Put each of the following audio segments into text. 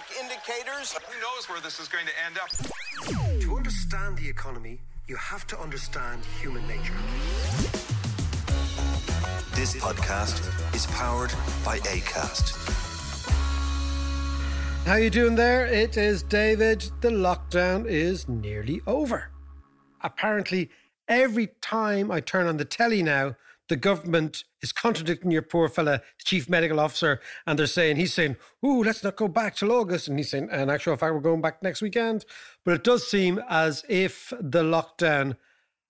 Economic indicators. Who knows where this is going to end up? To understand the economy, you have to understand human nature. This podcast is powered by ACAST. How you doing there? It is David. The lockdown is nearly over. Apparently, every time I turn on the telly now, the government is contradicting your poor fella, chief medical officer, and they're saying he's saying, "Ooh, let's not go back till August," and he's saying, "In actual fact, we're going back next weekend." But it does seem as if the lockdown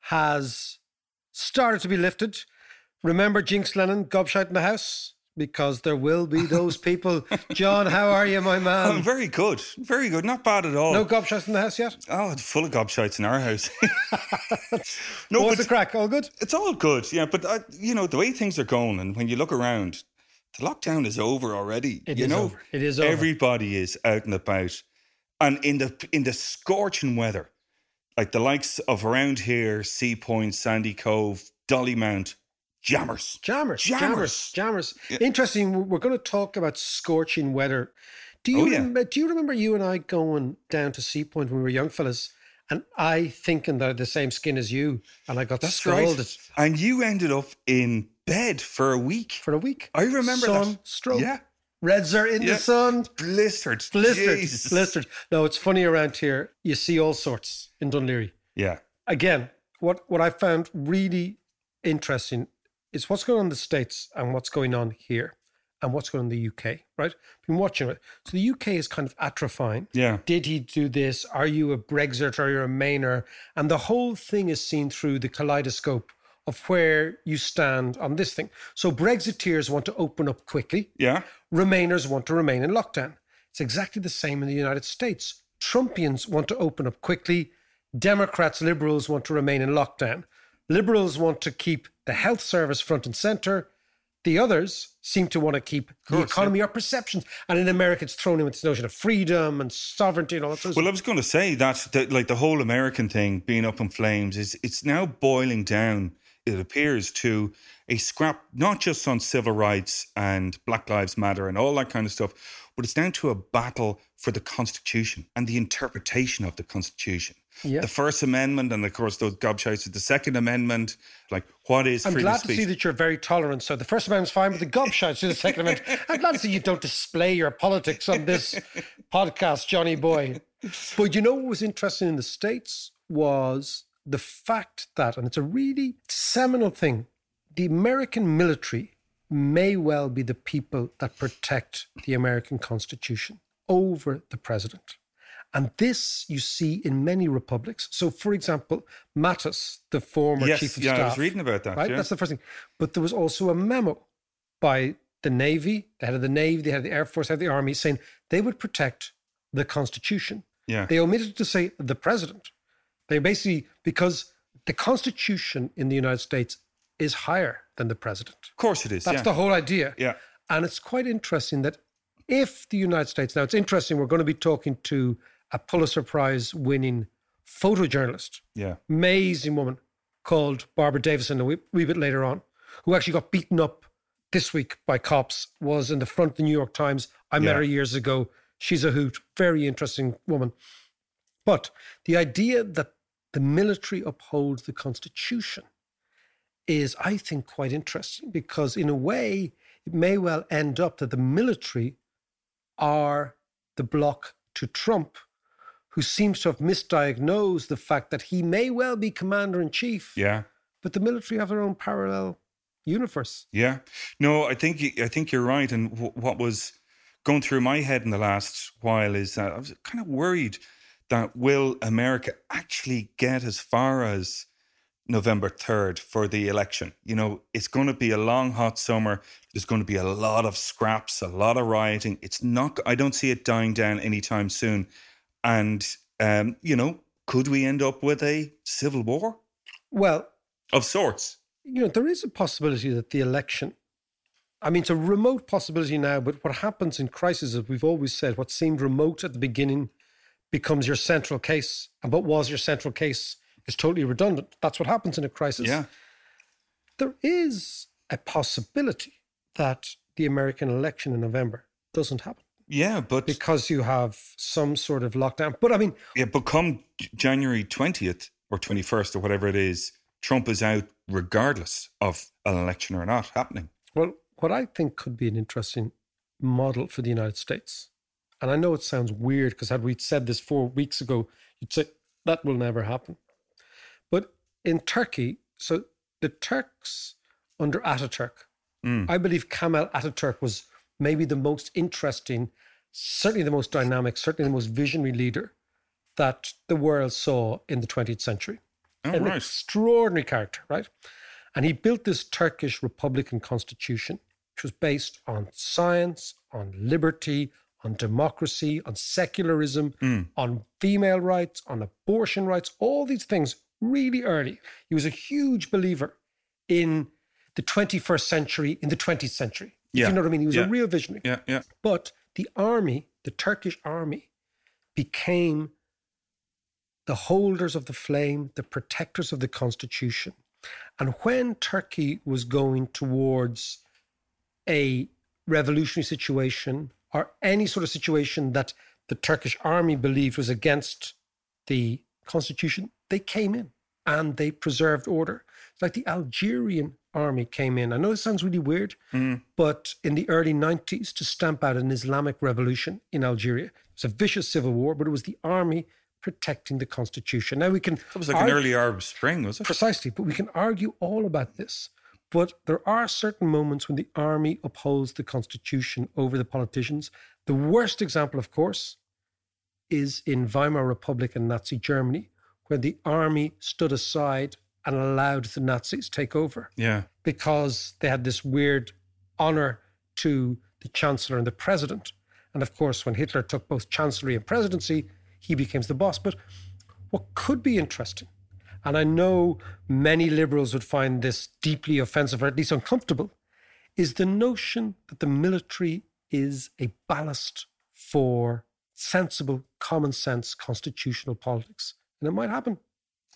has started to be lifted. Remember Jinx Lennon, gobshite in the house? Because there will be those people. John, how are you, my man? I'm very good, very good. Not bad at all. No gobshites in the house yet? oh, it's full of gobshites in our house. no, What's the crack? All good? it's all good. Yeah, but uh, you know the way things are going, and when you look around, the lockdown is over already. It you is know, over. It is over. Everybody is out and about, and in the in the scorching weather, like the likes of around here, Sea Point, Sandy Cove, Dollymount, jammers. Jammers, Jammers. jammers, jammers. Interesting. We're going to talk about scorching weather. Do you Oh, yeah. remember, do you remember you and I going down to Sea Point when we were young fellas, and I thinking that I had the same skin as you, and I got That's scalded right. And you ended up in bed for a week. for a week. I remember sun, that. stroke. Yeah. Reds are in Yeah. the sun. Blistered. Blistered, Jesus. blistered. No, it's funny around here. You see all sorts in Dún Laoghaire. Yeah. Again, what what I found really interesting is what's going on in the States and what's going on here and what's going on in the UK, right? Been watching it. So the UK is kind of atrophying. Yeah. Did he do this? Are you a Brexit? Are you a Remainer? And the whole thing is seen through the kaleidoscope of where you stand on this thing. So Brexiteers want to open up quickly. Yeah. Remainers want to remain in lockdown. It's exactly the same in the United States. Trumpians want to open up quickly. Democrats, liberals want to remain in lockdown. Liberals want to keep the health service front and center. The others seem to want to keep the course, economy or perceptions. And in America, it's thrown in with this notion of freedom and sovereignty and all that sort of Well, I was going to say that, that, like the whole American thing being up in flames is it's now boiling down. It appears to a scrap, not just on civil rights and Black Lives Matter and all that kind of stuff, but it's down to a battle for the Constitution and the interpretation of the Constitution. Yeah. The First Amendment, and of course those gobshites with the Second Amendment. Like, what is I'm glad to see that you're very tolerant. So the First Amendment's fine, but the gobshites to the Second Amendment. I'm glad to see you don't display your politics on this podcast, Johnny Boy. But you know what was interesting in the States was the fact that, and it's a really seminal thing, the American military may well be the people that protect the American Constitution over the president. And this you see in many republics. So, for example, Mattis, the former Yes, chief of yeah, I staff. was reading about that, Right, yeah. that's the first thing. But there was also a memo by the Navy, the head of the Navy, the head of the Air Force, the head of the Army, saying they would protect the Constitution. yeah. They omitted to say the president. They basically because the Constitution in the United States is higher than the president. of course it is. That's yeah. the whole idea. yeah. And it's quite interesting that if the United States, now it's interesting, we're going to be talking to a Pulitzer Prize winning photojournalist, Yeah. amazing woman called Barbara Davidson, a wee, wee bit later on, who actually got beaten up this week by cops, was in the front of the New York Times. I met her years ago. She's a hoot, very interesting woman. But the idea that the military upholds the Constitution is, I think, quite interesting because, in a way, it may well end up that the military are the block to Trump, who seems to have misdiagnosed the fact that he may well be commander in chief, Yeah. but the military have their own parallel universe. Yeah, no, I think I think you're right. And w- what was going through my head in the last while is that I was kind of worried that will America actually get as far as November third for the election? You know, it's going to be a long, hot summer. There's going to be a lot of scraps, a lot of rioting. It's not. I don't see it dying down anytime soon. And um, you know, could we end up with a civil war Well, of sorts? you know, there is a possibility that the election, I mean, it's a remote possibility now, but what happens in crisis, as we've always said, what seemed remote at the beginning becomes your central case. And what was your central case is totally redundant. That's what happens in a crisis. Yeah. There is a possibility that the American election in November doesn't happen Yeah, but because you have some sort of lockdown. But I mean, Yeah, but come January 20th or 21st or whatever it is, Trump is out regardless of an election or not happening. Well, what I think could be an interesting model for the United States, and I know it sounds weird because had we said this four weeks ago, you'd say that will never happen. But in Turkey, so the Turks under Ataturk, mm. I believe Kemal Ataturk was maybe the most interesting, certainly the most dynamic, certainly the most visionary leader that the world saw in the 20th century Oh, an right. extraordinary character, right? And he built this Turkish Republican constitution, which was based on science, on liberty, on democracy, on secularism, Hmm. on female rights, on abortion rights, all these things really early. He was a huge believer in the 21st century, in the 20th century. If you know what I mean? He was Yeah. a real visionary. Yeah, yeah. But the army, the Turkish army, became the holders of the flame, the protectors of the constitution. And when Turkey was going towards a revolutionary situation or any sort of situation that the Turkish army believed was against the constitution, they came in and they preserved order. It's like the Algerian army came in. I know this sounds really weird, mm. but in the early 90s to stamp out an Islamic revolution in Algeria. It was a vicious civil war, but it was the army protecting the constitution. Now we can It was like an early Arab Spring, was it? Precisely, but we can argue all about this. But there are certain moments when the army upholds the constitution over the politicians. The worst example, of course, is in Weimar Republic and Nazi Germany, where the army stood aside and allowed the Nazis take over Yeah. because they had this weird honor to the chancellor and the president. And of course, when Hitler took both chancellery and presidency, he became the boss. But what could be interesting, and I know many liberals would find this deeply offensive or at least uncomfortable, is the notion that the military is a ballast for sensible, common sense constitutional politics. And it might happen.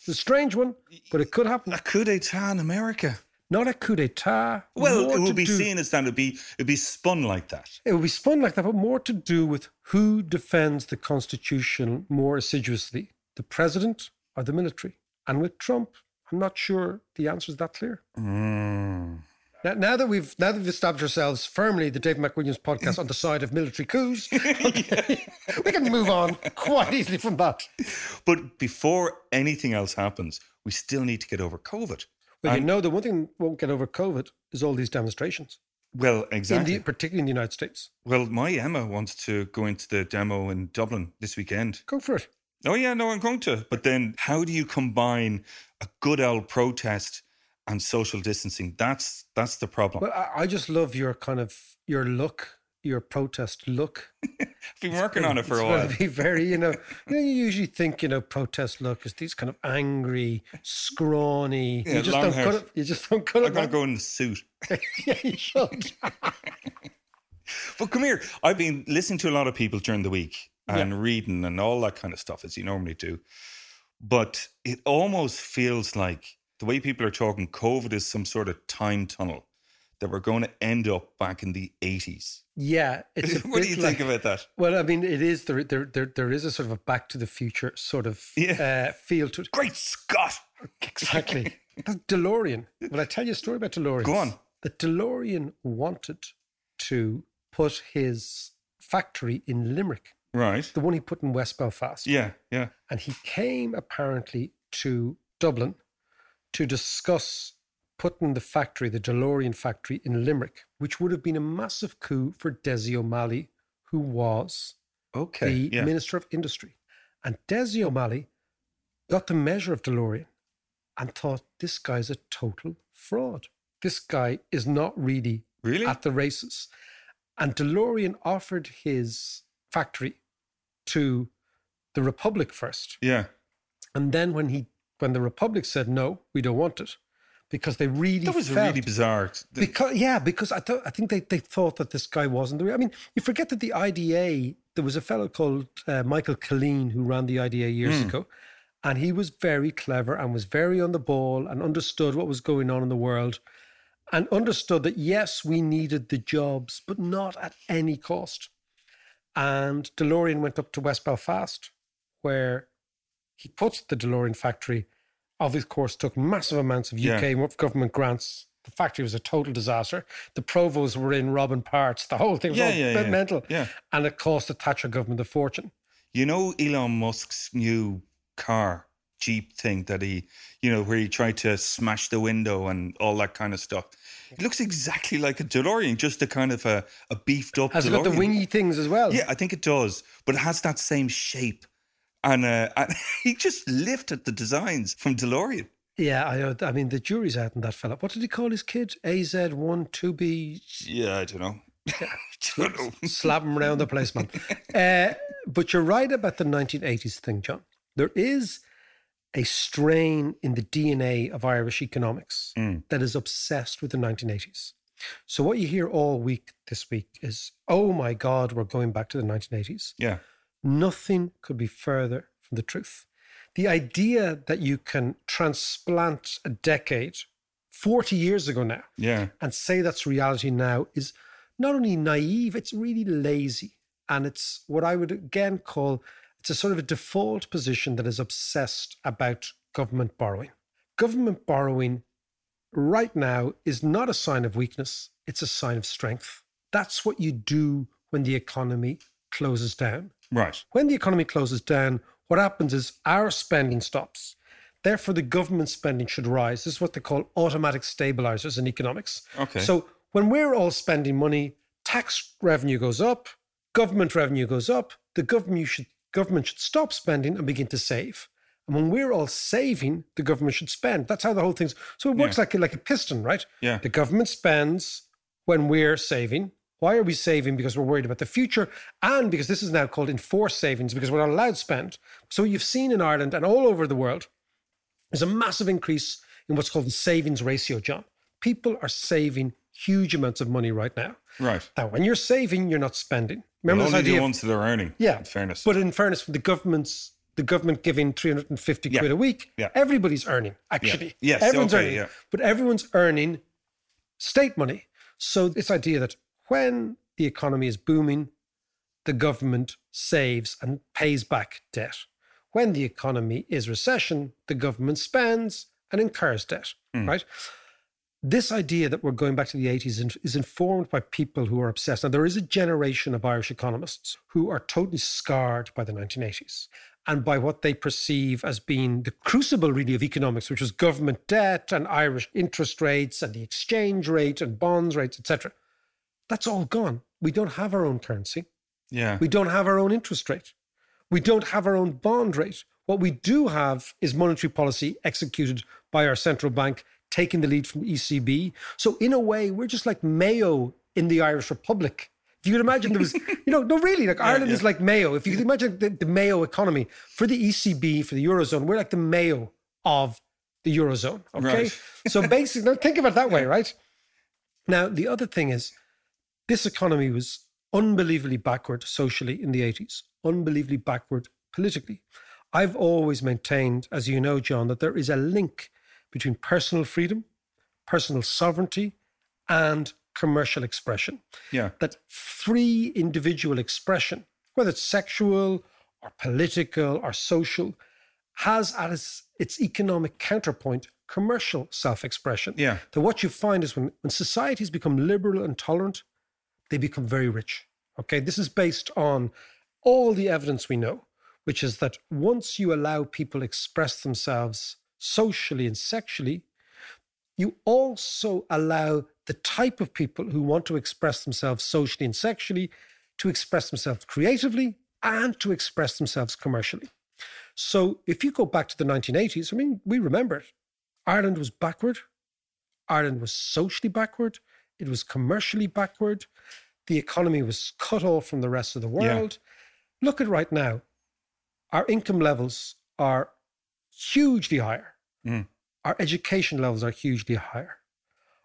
It's a strange one, but it could happen. A coup d'etat in America. Not a coup d'etat. Well, it would be do- seen as that. It'd be it'd be spun like that. It would be spun like that, but more to do with who defends the Constitution more assiduously, the president or the military. And with Trump, I'm not sure the answer is that clear. Mm. Now, now that we've now that we've established ourselves firmly, the Dave McWilliams podcast on the side of military coups, okay, we can move on quite easily from that. But before anything else happens, we still need to get over COVID. Well, you know, the one thing won't get over COVID is all these demonstrations, Well, in exactly. the, particularly in the United States. well, my Emma wants to go into the demo in Dublin this weekend. Go for it. Oh yeah, no, I'm going to. But then, how do you combine a good old protest and social distancing? That's that's the problem. But I, I just love your kind of your look, your protest look. I've been working on it for It's a gonna while. Be very, you know, you know, you usually think, you know, protest look is these kind of angry, scrawny. Yeah, you just don't hair. cut it. You just don't cut I'm it. going to go in the suit. yeah, you should. But come here. I've been listening to a lot of people during the week and reading and all that kind of stuff as you normally do. But it almost feels like the way people are talking, COVID is some sort of time tunnel that we're going to end up back in the 80s. Yeah, it's. What do you like, think about that? Well, I mean, it is there. There, there, there is a sort of a Back to the Future sort of Yeah. uh, feel to it. Great Scott! Exactly. The DeLorean. Will I tell you a story about DeLorean? Go on. The DeLorean wanted to put his factory in Limerick, Right. the one he put in West Belfast. Yeah, yeah. And he came apparently to Dublin to discuss putting the factory, the DeLorean factory, in Limerick, which would have been a massive coup for Desi O'Malley, who was Okay. the yeah. Minister of Industry. And Desi O'Malley got the measure of DeLorean and thought this guy's a total fraud. This guy is not really Really? at the races. And DeLorean offered his factory to the Republic first. yeah. And then when he when the Republic said no, we don't want it, because they really That was felt, really bizarre. because yeah, because I thought I think they, they thought that this guy wasn't the. Way. I mean, you forget that the IDA. There was a fellow called uh, Michael Killeen who ran the IDA years ago, and he was very clever and was very on the ball and understood what was going on in the world, and understood that yes, we needed the jobs, but not at any cost. And DeLorean went up to West Belfast, where he put the DeLorean factory. Of course, took massive amounts of Yeah. UK government grants. The factory was a total disaster. The provosts were in robbing parts. The whole thing was Yeah, all yeah, bit yeah. mental. Yeah. And it cost the Thatcher government a fortune. You know Elon Musk's new car, Jeep thing that he, you know, where he tried to smash the window and all that kind of stuff. It looks exactly like a DeLorean, just a kind of a, a beefed up Has it DeLorean. got the wingy things as well? Yeah, I think it does, but it has that same shape. And, uh, and he just lifted the designs from DeLorean. Yeah, I, I mean, the jury's out on that fella. What did he call his kid? AZ1, 2B, Yeah, I don't know. Don't know. slap him around the place, man. Uh, but you're right about the 1980s thing, John. There is a strain in the DNA of Irish economics that is obsessed with the 1980s. So what you hear all week this week is, oh my God, we're going back to the 1980s. Yeah. Nothing could be further from the truth. The idea that you can transplant a decade 40 years ago now Yeah. and say that's reality now is not only naive, it's really lazy. And it's what I would again call it's a sort of a default position that is obsessed about government borrowing. Government borrowing right now is not a sign of weakness, it's a sign of strength. That's what you do when the economy closes down. Right. When the economy closes down, what happens is our spending stops. Therefore, the government spending should rise. This is what they call automatic stabilizers in economics. Okay. So when we're all spending money, tax revenue goes up, government revenue goes up. The government should government should stop spending and begin to save. And when we're all saving, the government should spend. That's how the whole thing's. So it works Yeah. like like a piston, right? Yeah. The government spends when we're saving. Why are we saving? Because we're worried about the future and because this is now called enforced savings because we're not allowed to spend. So you've seen in Ireland and all over the world, there's a massive increase in what's called the savings ratio, John. People are saving huge amounts of money right now. Right. Now, when you're saving, you're not spending. Well, Remember this only the ones that are earning. yeah, In fairness. But in fairness, the government's the government giving 350 Yeah. quid a week, Yeah. everybody's earning, actually. Yes, Everyone's okay, earning. yeah. But everyone's earning state money. So this idea that when the economy is booming, the government saves and pays back debt. When the economy is recession, the government spends and incurs debt, Hmm. right? This idea that we're going back to the 80s is informed by people who are obsessed. Now, there is a generation of Irish economists who are totally scarred by the 1980s and by what they perceive as being the crucible, really, of economics, which was government debt and Irish interest rates and the exchange rate and bonds rates, etc. That's all gone. We don't have our own currency. yeah. We don't have our own interest rate. We don't have our own bond rate. What we do have is monetary policy executed by our central bank, taking the lead from ECB. So, in a way, we're just like Mayo in the Irish Republic. If you could imagine there was, you know, no, really, like Ireland is like Mayo. If you could imagine the, the Mayo economy for the ECB, for the Eurozone, we're like the Mayo of the Eurozone. Okay. Right. so, basically, now think of it that way, right? Now, the other thing is, this economy was unbelievably backward socially in the 80s, unbelievably backward politically. I've always maintained, as you know, John, that there is a link between personal freedom, personal sovereignty, and commercial expression. Yeah. That free individual expression, whether it's sexual or political or social, has at its, its economic counterpoint commercial self expression. Yeah. That what you find is when, when societies become liberal and tolerant, they become very rich. Okay. This is based on all the evidence we know, which is that once you allow people express themselves socially and sexually, you also allow the type of people who want to express themselves socially and sexually to express themselves creatively and to express themselves commercially. So if you go back to the 1980s, I mean, we remember it. Ireland was backward. Ireland was socially backward. It was commercially backward. The economy was cut off from the rest of the world. Yeah. Look at right now. Our income levels are hugely higher. Mm. Our education levels are hugely higher.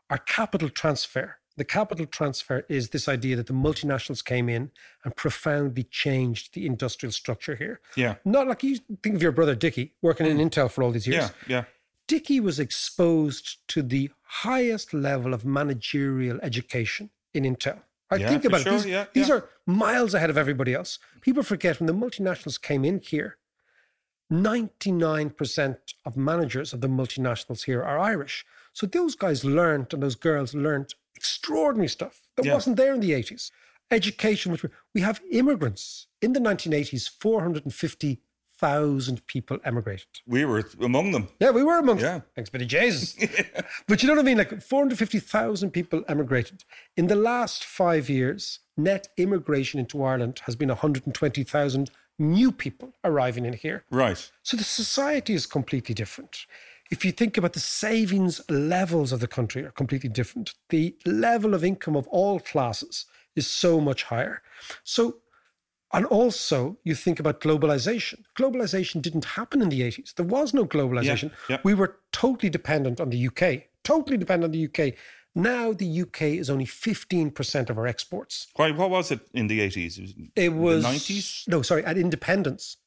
Our capital transfer, the capital transfer is this idea that the multinationals came in and profoundly changed the industrial structure here. Yeah. Not like you think of your brother Dickie working mm. in Intel for all these years. Yeah, yeah. Dickie was exposed to the highest level of managerial education in Intel. I yeah, think about sure. it. These, yeah, these yeah. are miles ahead of everybody else. People forget when the multinationals came in here, 99% of managers of the multinationals here are Irish. So those guys learned and those girls learned extraordinary stuff that wasn't there in the 80s. Education, which we- we have immigrants. In the 1980s, 450,000 people emigrated. We were among them. Yeah, we were amongst Yeah. Thanks, Billy Jesus. But you know what I mean? Like 450,000 people emigrated. In the last five years, net immigration into Ireland has been 120,000 new people arriving in here. Right. So the society is completely different. If you think about the savings levels of the country are completely different. The level of income of all classes is so much higher. So and also you think about globalization. Globalization didn't happen in the 80s. There was no globalization. yeah. We were totally dependent on the UK. Totally dependent on the UK. Now the UK is only 15% of our exports. Why, what was it in the 80s? It was, the 90s? No, sorry, at independence,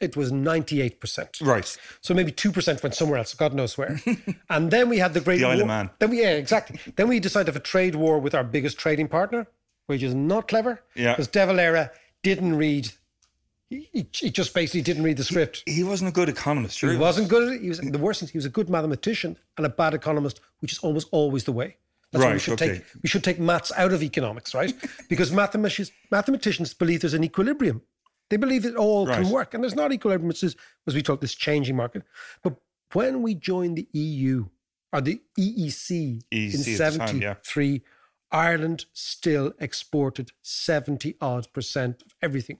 it was 98%. Right. So maybe 2% went somewhere else, God knows where. and then we had the Great The Isle of War. Man. Then we, yeah, exactly. Then we decided to have a trade war with our biggest trading partner, which is not clever. Yeah. Because De Valera didn't read, he, he- he just basically didn't read the script. He wasn't a good economist, sure. He wasn't good at it. He was the worst thing. He was a good mathematician and a bad economist, which is almost always the way. That's why we Right, should okay. take we should take maths out of economics, right? because mathematicians mathematicians believe there's an equilibrium. They believe it all Right. can work, and there's not equilibrium. It's just, as we talk, this changing market. But when we joined the EU or the EEC EEC in at the time, yeah. '73, Ireland still exported seventy odd percent of everything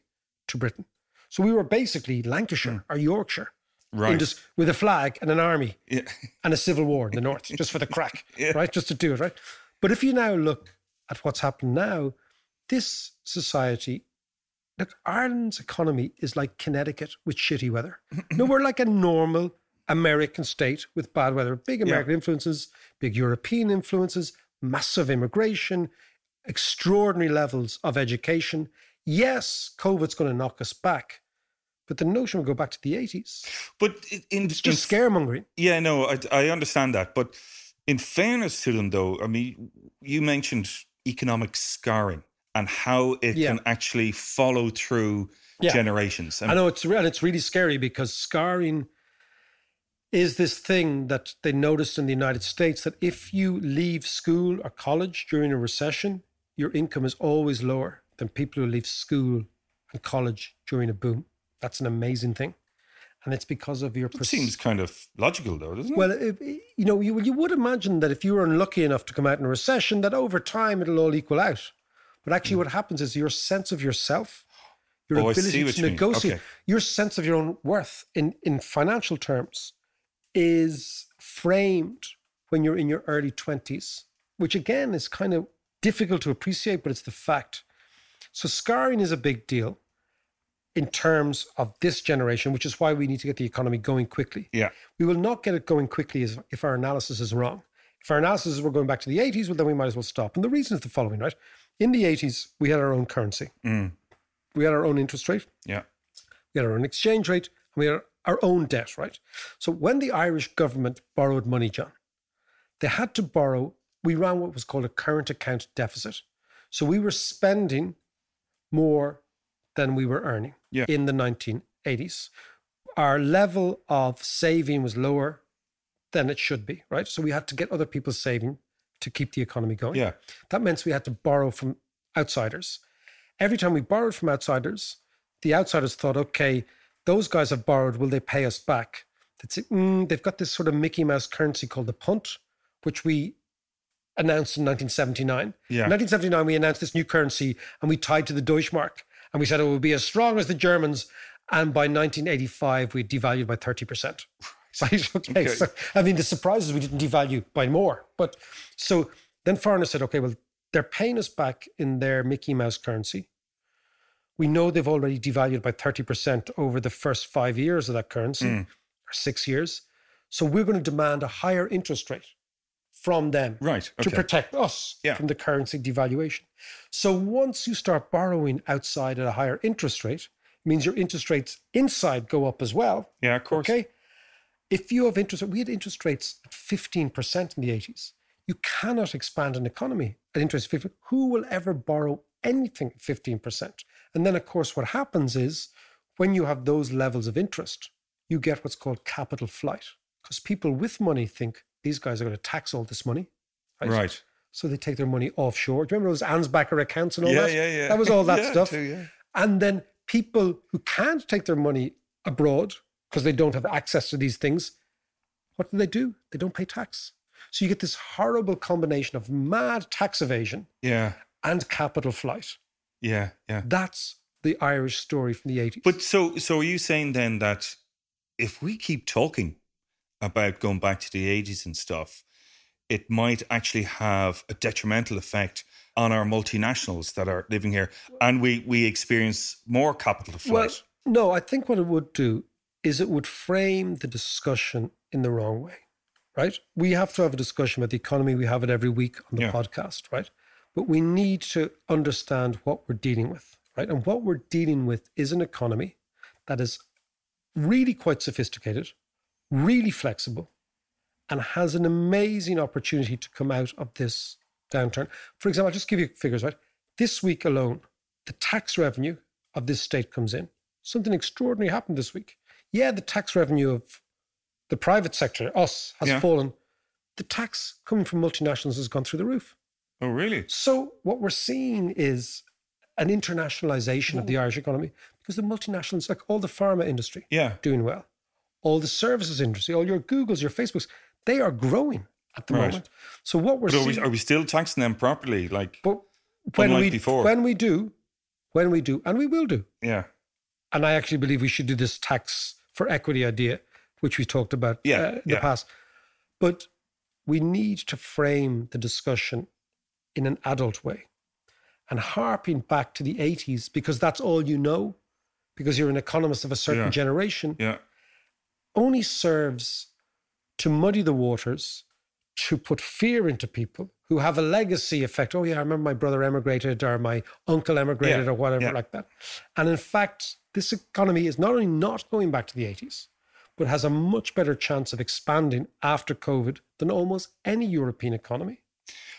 to Britain. So we were basically Lancashire hmm. or Yorkshire. Right. just with a flag and an army Yeah. and a civil war in the north, just for the crack, Yeah. right? Just to do it, right? But if you now look at what's happened now, this society, look, Ireland's economy is like Connecticut with shitty weather. no, we're like a normal American state with bad weather, big American influences, big European influences, massive immigration, extraordinary levels of education. Yes, COVID's going to knock us back. But the notion will go back to the 80s. But in, in It's just scaremongering. Yeah, no, I, I understand that. But in fairness to them, though, I mean, you mentioned economic scarring and how it Yeah. can actually follow through Yeah. generations. And I know it's real. And it's really scary because scarring is this thing that they noticed in the United States that if you leave school or college during a recession, your income is always lower than people who leave school and college during a boom. That's an amazing thing. And it's because of your It pers- seems kind of logical, though, doesn't it? well, if, you know, you, you would imagine that if you were unlucky enough to come out in a recession, that over time it'll all equal out. But actually, hmm. what happens is your sense of yourself, your. Oh, ability to negotiate, Okay. your sense of your own worth in, in financial terms is framed when you're in your early 20s, which again is kind of difficult to appreciate, but it's the fact. So, scarring is a big deal in terms of this generation, which is why we need to get the economy going quickly. yeah. We will not get it going quickly if our analysis is wrong. If our analysis is we're going back to the 80s, well, then we might as well stop. And the reason is the following, right? In the 80s, we had our own currency, Mm, we had our own interest rate, yeah. we had our own exchange rate, and we had our own debt, right? So when the Irish government borrowed money, John, they had to borrow, we ran what was called a current account deficit. So we were spending more than we were earning Yeah. in the 1980s. Our level of saving was lower than it should be, right? So we had to get other people saving to keep the economy going. Yeah. That meant we had to borrow from outsiders. Every time we borrowed from outsiders, the outsiders thought, okay, those guys have borrowed, will they pay us back? Mm, they've got this sort of Mickey Mouse currency called the punt, which we announced in 1979. Yeah. In 1979, we announced this new currency and we tied to the Deutschmark and we said it would be as strong as the Germans. And by 1985, we devalued by 30%. Right? Okay. Okay. So, I mean, the surprise is we didn't devalue by more. But so then foreigners said, okay, well, they're paying us back in their Mickey Mouse currency. We know they've already devalued by 30% over the first five years of that currency Mm. or six years. So we're going to demand a higher interest rate from them Right. to protect us Yeah. from the currency devaluation. So once you start borrowing outside at a higher interest rate, it means your interest rates inside go up as well. yeah, of course. Okay. If you have interest, we had interest rates at 15% in the 80s. You cannot expand an economy at interest 50. Who will ever borrow anything at 15%? And then, of course, what happens is when you have those levels of interest, you get what's called capital flight because people with money think these guys are going to tax all this money. Right. So they take their money offshore. Do you remember those Ansbacher accounts and all Yeah, that? yeah, yeah. That was all that Yeah, stuff. too, yeah. And then people who can't take their money abroad because they don't have access to these things, what do they do? They don't pay tax. So you get this horrible combination of mad tax evasion Yeah. and capital flight. Yeah. Yeah. That's the Irish story from the 80s. But so so are you saying then that if we keep talking about going back to the 80s and stuff, it might actually have a detrimental effect on our multinationals that are living here and we we experience more capital flight. well, no, I think what it would do is it would frame the discussion in the wrong way, right? We have to have a discussion about the economy. We have it every week on the Yeah. podcast, right? But we need to understand what we're dealing with, right? And what we're dealing with is an economy that is really quite sophisticated, really flexible, and has an amazing opportunity to come out of this downturn. For example, I'll just give you figures, right? This week alone, the tax revenue of this state comes in. Something extraordinary happened this week. Yeah, the tax revenue of the private sector, us, has Yeah. fallen. The tax coming from multinationals has gone through the roof. Oh really? So what we're seeing is an internationalization of the Irish economy because the multinationals, like all the pharma industry, Yeah. doing well. All the services industry, all your Googles, your Facebooks, they are growing at the Right. moment. So what we're But are we, are we still taxing them properly? Like but when we before. when we do, when we do, and we will do, yeah. and I actually believe we should do this tax for equity idea, which we talked about Yeah, uh, in yeah. the past. But we need to frame the discussion in an adult way and harping back to the 80s because that's all you know, because you're an economist of a certain Yeah. generation, Yeah. only serves to muddy the waters, to put fear into people who have a legacy effect. Oh, yeah, I remember my brother emigrated or my uncle emigrated Yeah, or whatever like that. And in fact, this economy is not only not going back to the 80s, but has a much better chance of expanding after COVID than almost any European economy.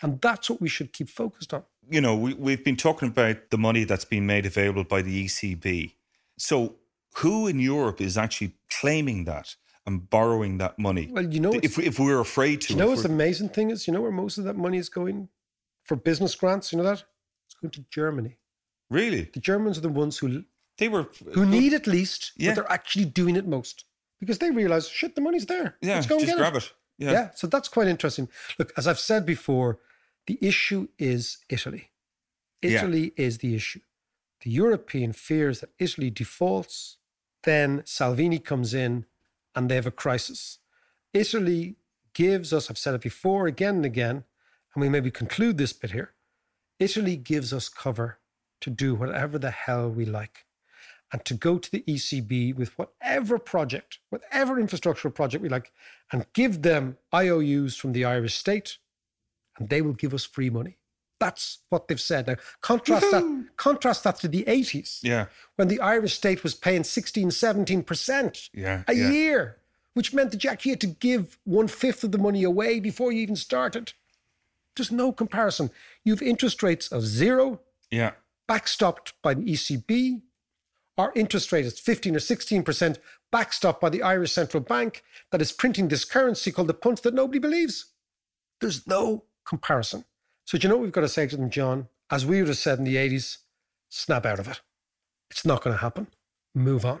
And that's what we should keep focused on. you know, we, we've been talking about the money that's been made available by the ECB. So, who in Europe is actually claiming that and borrowing that money? Well, you know, if, if we're afraid to, you know what's the amazing thing is? You know where most of that money is going for business grants? You know that? It's going to Germany. really, The Germans are the ones who they were who need it least, Yeah. but they're actually doing it most because they realize, shit, the money's there. Yeah, Let's go and just get grab it. it. Yeah. Yeah. so that's quite interesting. Look, as I've said before, the issue is Italy. Yeah. Italy is the issue. The European fears that Italy defaults, then Salvini comes in and they have a crisis. Italy gives us, I've said it before again and again, and we maybe conclude this bit here. Italy gives us cover to do whatever the hell we like and to go to the ECB with whatever project, whatever infrastructural project we like, and give them IOUs from the Irish state, and they will give us free money. That's what they've said. Now, contrast that, contrast that to the 80s, Yeah. when the Irish state was paying 16, 17% Yeah, a yeah. year, which meant that you actually had to give one fifth of the money away before you even started. There's no comparison. You've interest rates of zero, Yeah. backstopped by the ECB. Our interest rate is 15 or 16%, backstopped by the Irish Central Bank that is printing this currency called the punch that nobody believes. There's no comparison. So, do you know what we've got to say to them, John? As we would have said in the 80s, snap out of it. It's not going to happen. Move on.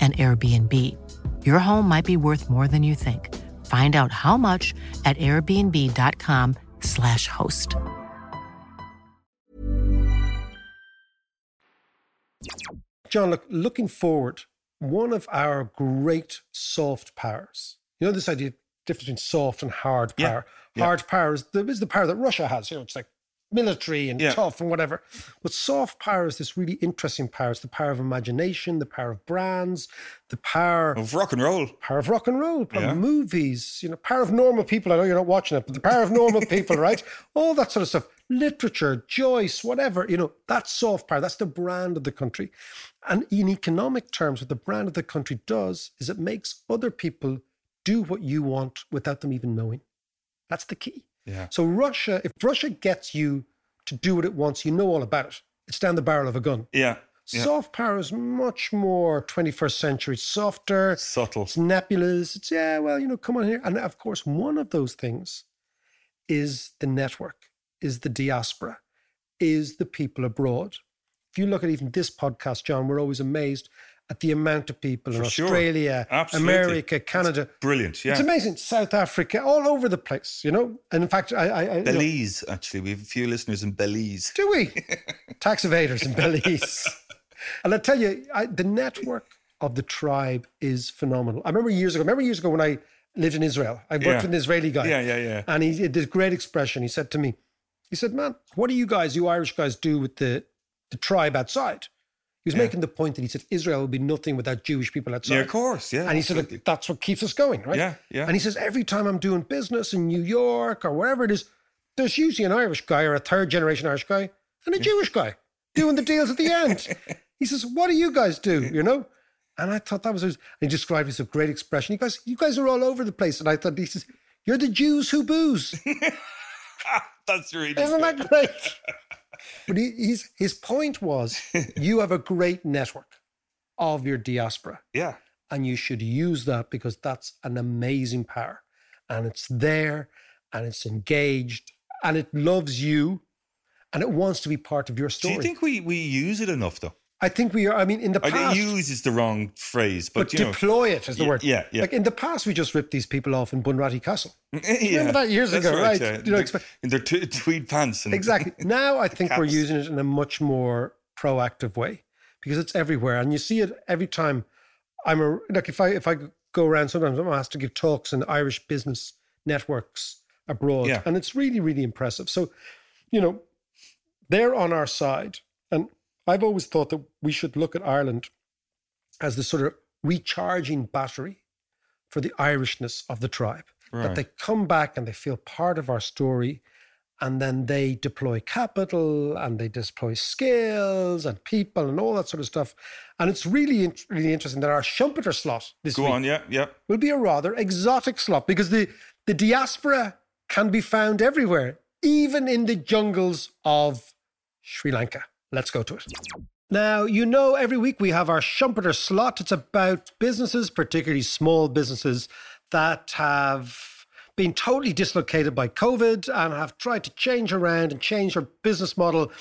an Airbnb. Your home might be worth more than you think. Find out how much at airbnb.com/slash host. John, look, looking forward, one of our great soft powers. You know this idea difference between soft and hard power. Yeah. Hard power is the, is the power that Russia has. You know, it's like military and Yeah. tough and whatever. But soft power is this really interesting power. It's the power of imagination, the power of brands, the power Of rock and roll. power of rock and roll, power Yeah. of movies, you know, power of normal people. I know you're not watching it, but the power of normal people, right? All that sort of stuff. Literature, Joyce, whatever, you know, that's soft power. That's the brand of the country. And in economic terms, what the brand of the country does is it makes other people do what you want without them even knowing. That's the key. Yeah. So Russia, if Russia gets you to do what it wants, you know all about it. It's down the barrel of a gun. Yeah. yeah. Soft power is much more 21st century, softer, Subtle. it's nebulous. It's, yeah, well, you know, come on here. And of course, one of those things is the network, is the diaspora, is the people abroad. If you look at even this podcast, John, we're always amazed at the amount of people in sure. Australia, Absolutely. America, Canada. Brilliant. Yeah. It's amazing. South Africa, all over the place, you know? And in fact, I. I, I you know- Belize, actually. We have a few listeners in Belize. do we? Tax evaders in Belize. and I tell you, I, the network of the tribe is phenomenal. I remember years ago, remember years ago when I lived in Israel, I worked Yeah. with an Israeli guy. Yeah, yeah, yeah. And he did this great expression. He said to me, he said, man, what do you guys, you Irish guys do with the, the tribe outside? He was Yeah. making the point that he said, Israel would be nothing without Jewish people outside. Yeah, of course. Yeah. And he said, absolutely. look, that's what keeps us going, right? Yeah, yeah. And he says, every time I'm doing business in New York or wherever it is, there's usually an Irish guy or a third generation Irish guy and a Jewish guy doing the deals at the end. he says, what do you guys do? You know? And I thought that was, and he described it as a great expression. He goes, you guys are all over the place. And I thought, he says, you're the Jews who booze. That's really Isn't good. that great? but he, his point was, you have a great network of your diaspora Yeah. and you should use that because that's an amazing power and it's there and it's engaged and it loves you and it wants to be part of your story. Do you think we, we use it enough, though? I think we are. I mean, in the I past, use is the wrong phrase, but, but you know, deploy it is the Yeah, word. yeah, yeah. Like in the past, we just ripped these people off in Bunratty Castle. yeah, Remember that years ago, right? yeah. You know, In in their t- tweed pants and Exactly. Now I think we're using it in a much more proactive way because it's everywhere, and you see it every time. I'm a like if I if I go around, sometimes I'm asked to give talks in Irish business networks abroad, Yeah. and it's really really impressive. So, you know, they're on our side, and I've always thought that we should look at Ireland as the sort of recharging battery for the Irishness of the tribe. That they come back and they feel part of our story, and then they deploy capital and they deploy skills and people and all that sort of stuff. And it's really, really interesting that our Schumpeter slot this Go week on, yeah, yeah. will be a rather exotic slot because the, the diaspora can be found everywhere, even in the jungles of Sri Lanka. Let's go to it. Now, you know, every week we have our Schumpeter slot. It's about businesses, particularly small businesses, that have been totally dislocated by COVID and have tried to change around and change their business model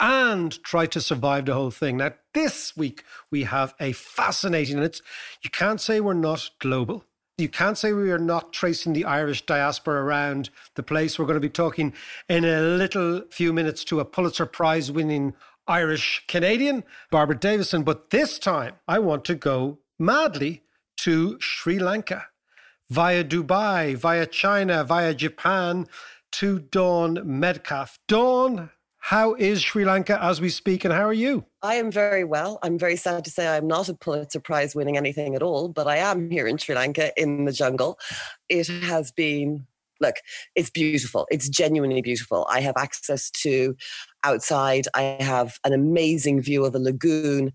and try to survive the whole thing. Now, this week we have a fascinating, and it's you can't say we're not global. You can't say we are not tracing the Irish diaspora around the place. We're going to be talking in a little few minutes to a Pulitzer Prize winning Irish Canadian, Barbara Davidson. But this time, I want to go madly to Sri Lanka via Dubai, via China, via Japan to Dawn Metcalf. Dawn, how is Sri Lanka as we speak, and how are you? I am very well. I'm very sad to say I'm not a Pulitzer Prize winning anything at all, but I am here in Sri Lanka in the jungle. It has been, look, it's beautiful. It's genuinely beautiful. I have access to outside, I have an amazing view of a lagoon.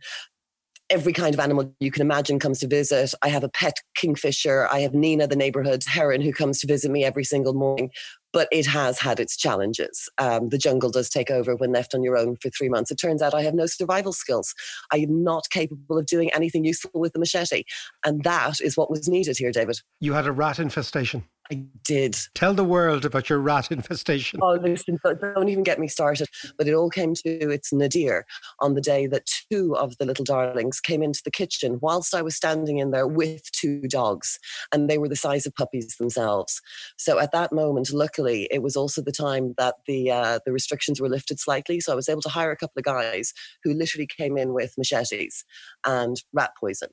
Every kind of animal you can imagine comes to visit. I have a pet kingfisher. I have Nina, the neighborhood heron, who comes to visit me every single morning but it has had its challenges. Um, the jungle does take over when left on your own for three months. It turns out I have no survival skills. I am not capable of doing anything useful with the machete. And that is what was needed here, David. You had a rat infestation. I did. Tell the world about your rat infestation. Oh, listen, don't don't even get me started. But it all came to its nadir on the day that two of the little darlings came into the kitchen whilst I was standing in there with two dogs, and they were the size of puppies themselves. So at that moment, luckily, it was also the time that the uh, the restrictions were lifted slightly. So I was able to hire a couple of guys who literally came in with machetes and rat poison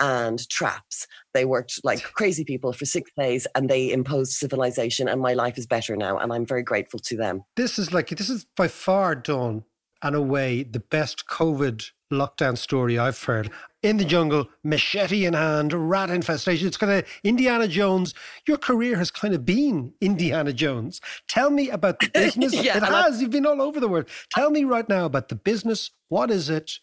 and traps. They worked like crazy people for six days and they imposed civilization. And my life is better now. And I'm very grateful to them. This is like, this is by far, Dawn, and away, the best COVID lockdown story I've heard. In the jungle, machete in hand, rat infestation. It's kind of Indiana Jones. Your career has kind of been Indiana Jones. Tell me about the business. Yeah, it has. You've been all over the world. Tell me right now about the business. What is it?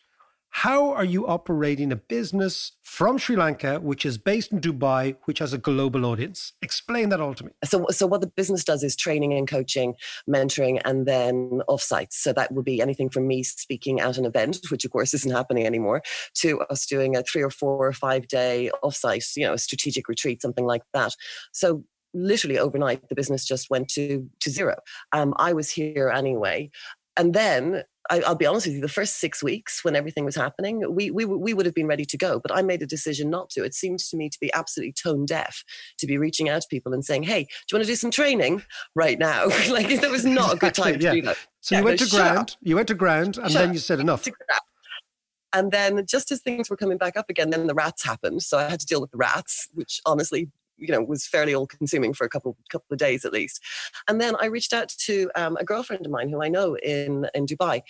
How are you operating a business from Sri Lanka, which is based in Dubai, which has a global audience? Explain that all to me. So, so what the business does is training and coaching, mentoring, and then offsites. So that would be anything from me speaking at an event, which of course isn't happening anymore, to us doing a three or four or five day offsite, you know, a strategic retreat, something like that. So literally overnight, the business just went to to zero. Um, I was here anyway, and then I, I'll be honest with you, the first six weeks when everything was happening, we, we, we would have been ready to go, but I made a decision not to. It seemed to me to be absolutely tone deaf to be reaching out to people and saying, hey, do you want to do some training right now? like, that was not a good Exactly, time to yeah. do that. So Yeah, you went no, to shut up. ground, you went to ground, and Shut then you said enough. And then just as things were coming back up again, then the rats happened. So I had to deal with the rats, which honestly, you know, was fairly all consuming for a couple couple of days at least. And then I reached out to um, a girlfriend of mine who I know in in Dubai.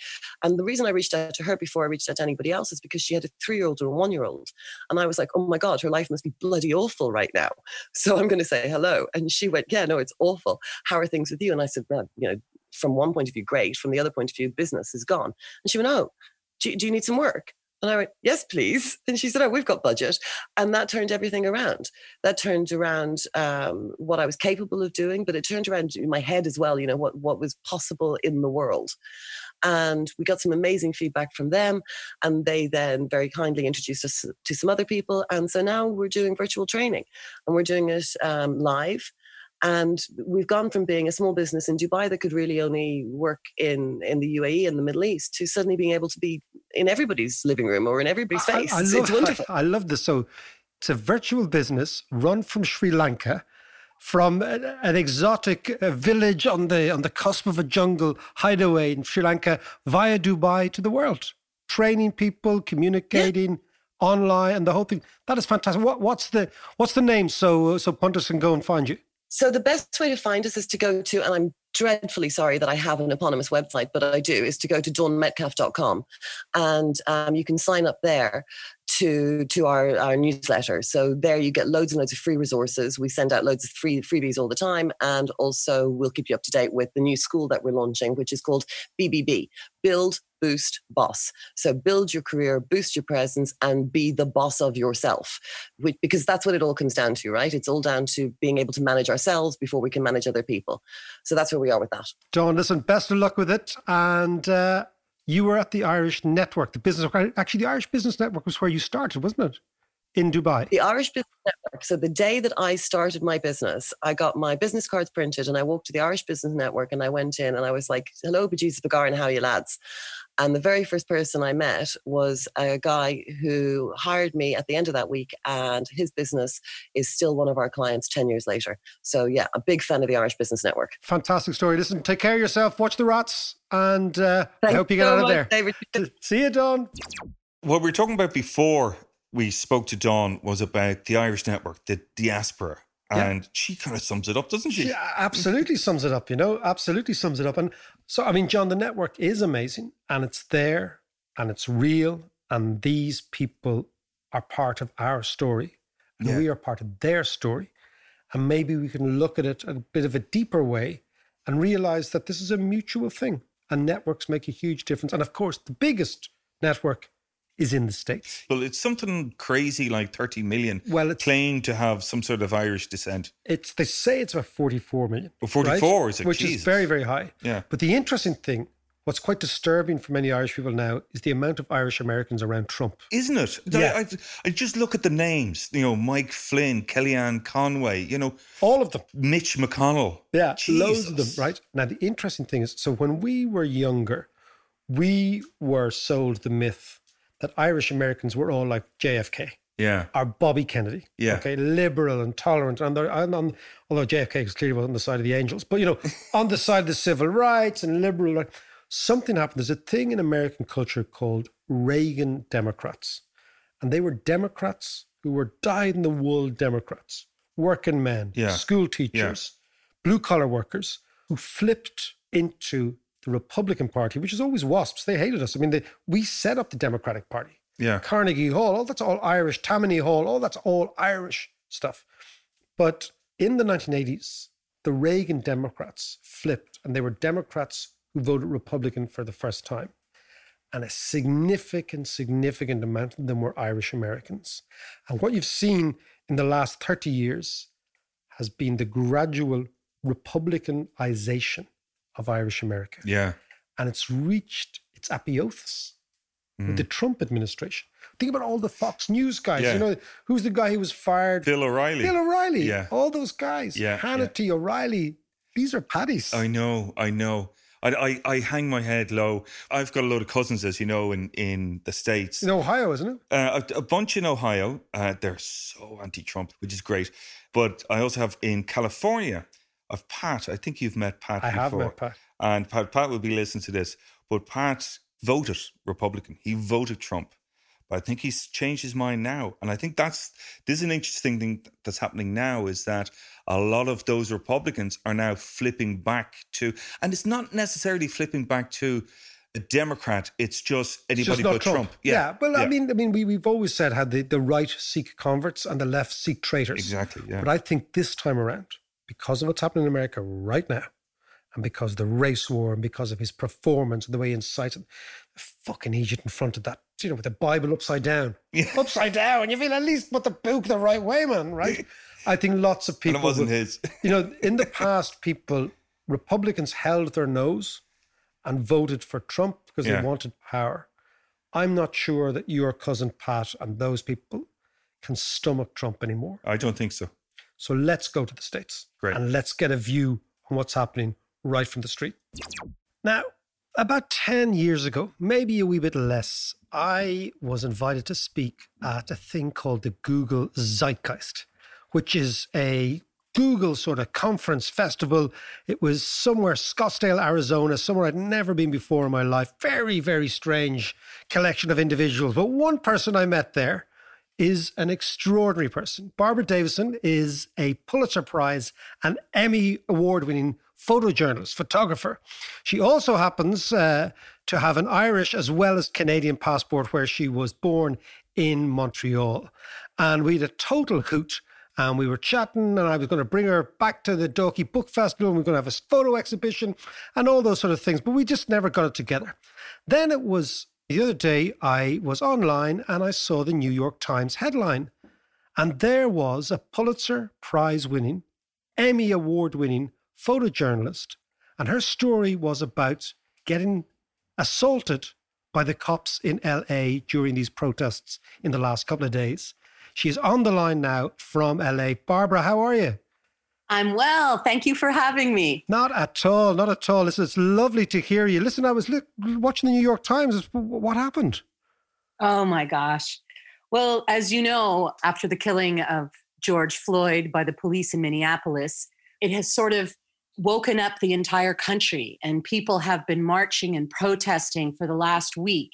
And the reason I reached out to her before I reached out to anybody else is because she had a three year old and a one year old. And I was like, oh my God, her life must be bloody awful right now. So I'm going to say hello. And she went, yeah, no, it's awful. How are things with you? And I said, well, you know, from one point of view, great. From the other point of view, business is gone. And she went, oh, do, do you need some work? And I went, yes, please. And she said, oh, we've got budget. And that turned everything around. That turned around um, what I was capable of doing, but it turned around in my head as well, you know, what, what was possible in the world. And we got some amazing feedback from them. And they then very kindly introduced us to some other people. And so now we're doing virtual training and we're doing it um, live. And we've gone from being a small business in Dubai that could really only work in, in the UAE and the Middle East to suddenly being able to be in everybody's living room or in everybody's face. I, I love, it's wonderful. I, I love this. So it's a virtual business run from Sri Lanka, from an exotic uh, village on the on the cusp of a jungle hideaway in Sri Lanka via Dubai to the world, training people, communicating online, and the whole thing. That is fantastic. What, what's the what's the name so so punters can go and find you? So the best way to find us is to go to, and I'm dreadfully sorry that I have an eponymous website, but I do, is to go to dawnmetcalf.com and um, you can sign up there to to our, our newsletter. So there you get loads and loads of free resources. We send out loads of free freebies all the time. And also we'll keep you up to date with the new school that we're launching, which is called BBB, Build Boost Boss. So build your career, boost your presence, and be the boss of yourself. Which, because that's what it all comes down to, right? It's all down to being able to manage ourselves before we can manage other people. So that's where we are with that. Dawn, listen, best of luck with it. And uh, you were at the Irish Network, the business. Actually, the Irish Business Network was where you started, wasn't it? In Dubai. The Irish Business Network. So the day that I started my business, I got my business cards printed and I walked to the Irish Business Network and I went in and I was like, hello, bejesus Bagarin, how are you lads? And the very first person I met was a guy who hired me at the end of that week, and his business is still one of our clients 10 years later. So, yeah, a big fan of the Irish Business Network. Fantastic story. Listen, take care of yourself, watch the rats, and uh, I hope you get so out of much, there. David. See you, Don. What we were talking about before we spoke to Dawn was about the Irish network, the diaspora. Yeah. And she kind of sums it up, doesn't she? She absolutely sums it up, you know, absolutely sums it up. And so, I mean, John, the network is amazing and it's there and it's real. And these people are part of our story and Yeah. we are part of their story. And maybe we can look at it a bit of a deeper way and realize that this is a mutual thing. And networks make a huge difference. And of course, the biggest network is in the States. Well, it's something crazy like 30 million Well, it's- claim to have some sort of Irish descent. It's they say it's about 44 million. Well, 44 right? is it? Which Jesus. is very, very high. Yeah. But the interesting thing, what's quite disturbing for many Irish people now, is the amount of Irish Americans around Trump. Isn't it? Yeah. I, I, I just look at the names, you know, Mike Flynn, Kellyanne Conway, you know, All of them. Mitch McConnell. Yeah, loads of them, right? Now, the interesting thing is so when we were younger, we were sold the myth that Irish Americans were all like JFK. Yeah. Or Bobby Kennedy. Yeah. Okay, liberal and tolerant. And, and on, although JFK was clearly on the side of the angels, but you know, on the side of the civil rights and liberal. Like, something happened. There's a thing in American culture called Reagan Democrats. And they were Democrats who were dyed in the wool Democrats, working men, Yeah. school teachers, blue collar workers who flipped into the Republican Party, which is always WASPs. They hated us. I mean, they, we set up the Democratic Party. Yeah. Carnegie Hall, all that's all Irish. Tammany Hall, all that's all Irish stuff. But in the 1980s, the Reagan Democrats flipped, and they were Democrats who voted Republican for the first time. And a significant, significant amount of them were Irish Americans. And what you've seen in the last 30 years has been the gradual Republicanization of Irish America. Yeah. And it's reached its apotheosis with the Trump administration. Think about all the Fox News guys. Mm. Yeah. You know, who's the guy who was fired? Bill O'Reilly. Bill O'Reilly. Yeah. All those guys. Yeah, Hannity, O'Reilly. These are paddies. I know, I know. I, I, I hang my head low. I've got a load of cousins, as you know, in, in the States. in Ohio, isn't it? Uh, a, a bunch in Ohio. Uh, they're so anti-Trump, which is great. But I also have in California. I've Pat. I think you've met Pat. I have before. met Pat. And Pat, Pat will be listening to this. But Pat voted Republican. He voted Trump. But I think he's changed his mind now. And I think that's this is an interesting thing that's happening now is that a lot of those Republicans are now flipping back to, and it's not necessarily flipping back to a Democrat. It's just It's anybody just but Trump. Yeah. well, I mean, I mean, we, we've always said how the, the right seek converts and the left seek traitors. Exactly. Yeah. But I think this time around, because of what's happening in America right now, and because of the race war and because of his performance and the way he incites the fucking Egypt in front of that, you know, with the Bible upside down. Yeah. Upside down. You feel at least put the book the right way, man, right? I think lots of and people. it wasn't will- his. you know, in the past, people, Republicans held their nose and voted for Trump because Yeah. they wanted power. I'm not sure that your cousin Pat and those people can stomach Trump anymore. I don't think so. So let's go to the States Great. and let's get a view on what's happening right from the street. Now, about 10 years ago, maybe a wee bit less, I was invited to speak at a thing called the Google Zeitgeist, which is a Google sort of conference festival. It was somewhere, Scottsdale, Arizona, somewhere I'd never been before in my life. Very, very strange collection of individuals. But one person I met there is an extraordinary person. Barbara Davidson is a Pulitzer Prize and Emmy award winning photojournalist, photographer. She also happens uh, to have an Irish as well as Canadian passport where she was born in Montreal. And we had a total hoot and we were chatting and I was going to bring her back to the Dalkey Book Festival and we are going to have a photo exhibition and all those sort of things, but we just never got it together. Then it was the other day I was online and I saw the New York Times headline and there was a Pulitzer Prize winning, Emmy award winning photojournalist and her story was about getting assaulted by the cops in LA during these protests in the last couple of days. She is on the line now from LA. Barbara, how are you? I'm well. Thank you for having me. Not at all. Not at all. Listen, it's lovely to hear you. Listen, I was li- watching the New York Times. What happened? Oh my gosh. Well, as you know, after the killing of George Floyd by the police in Minneapolis, it has sort of woken up the entire country, and people have been marching and protesting for the last week.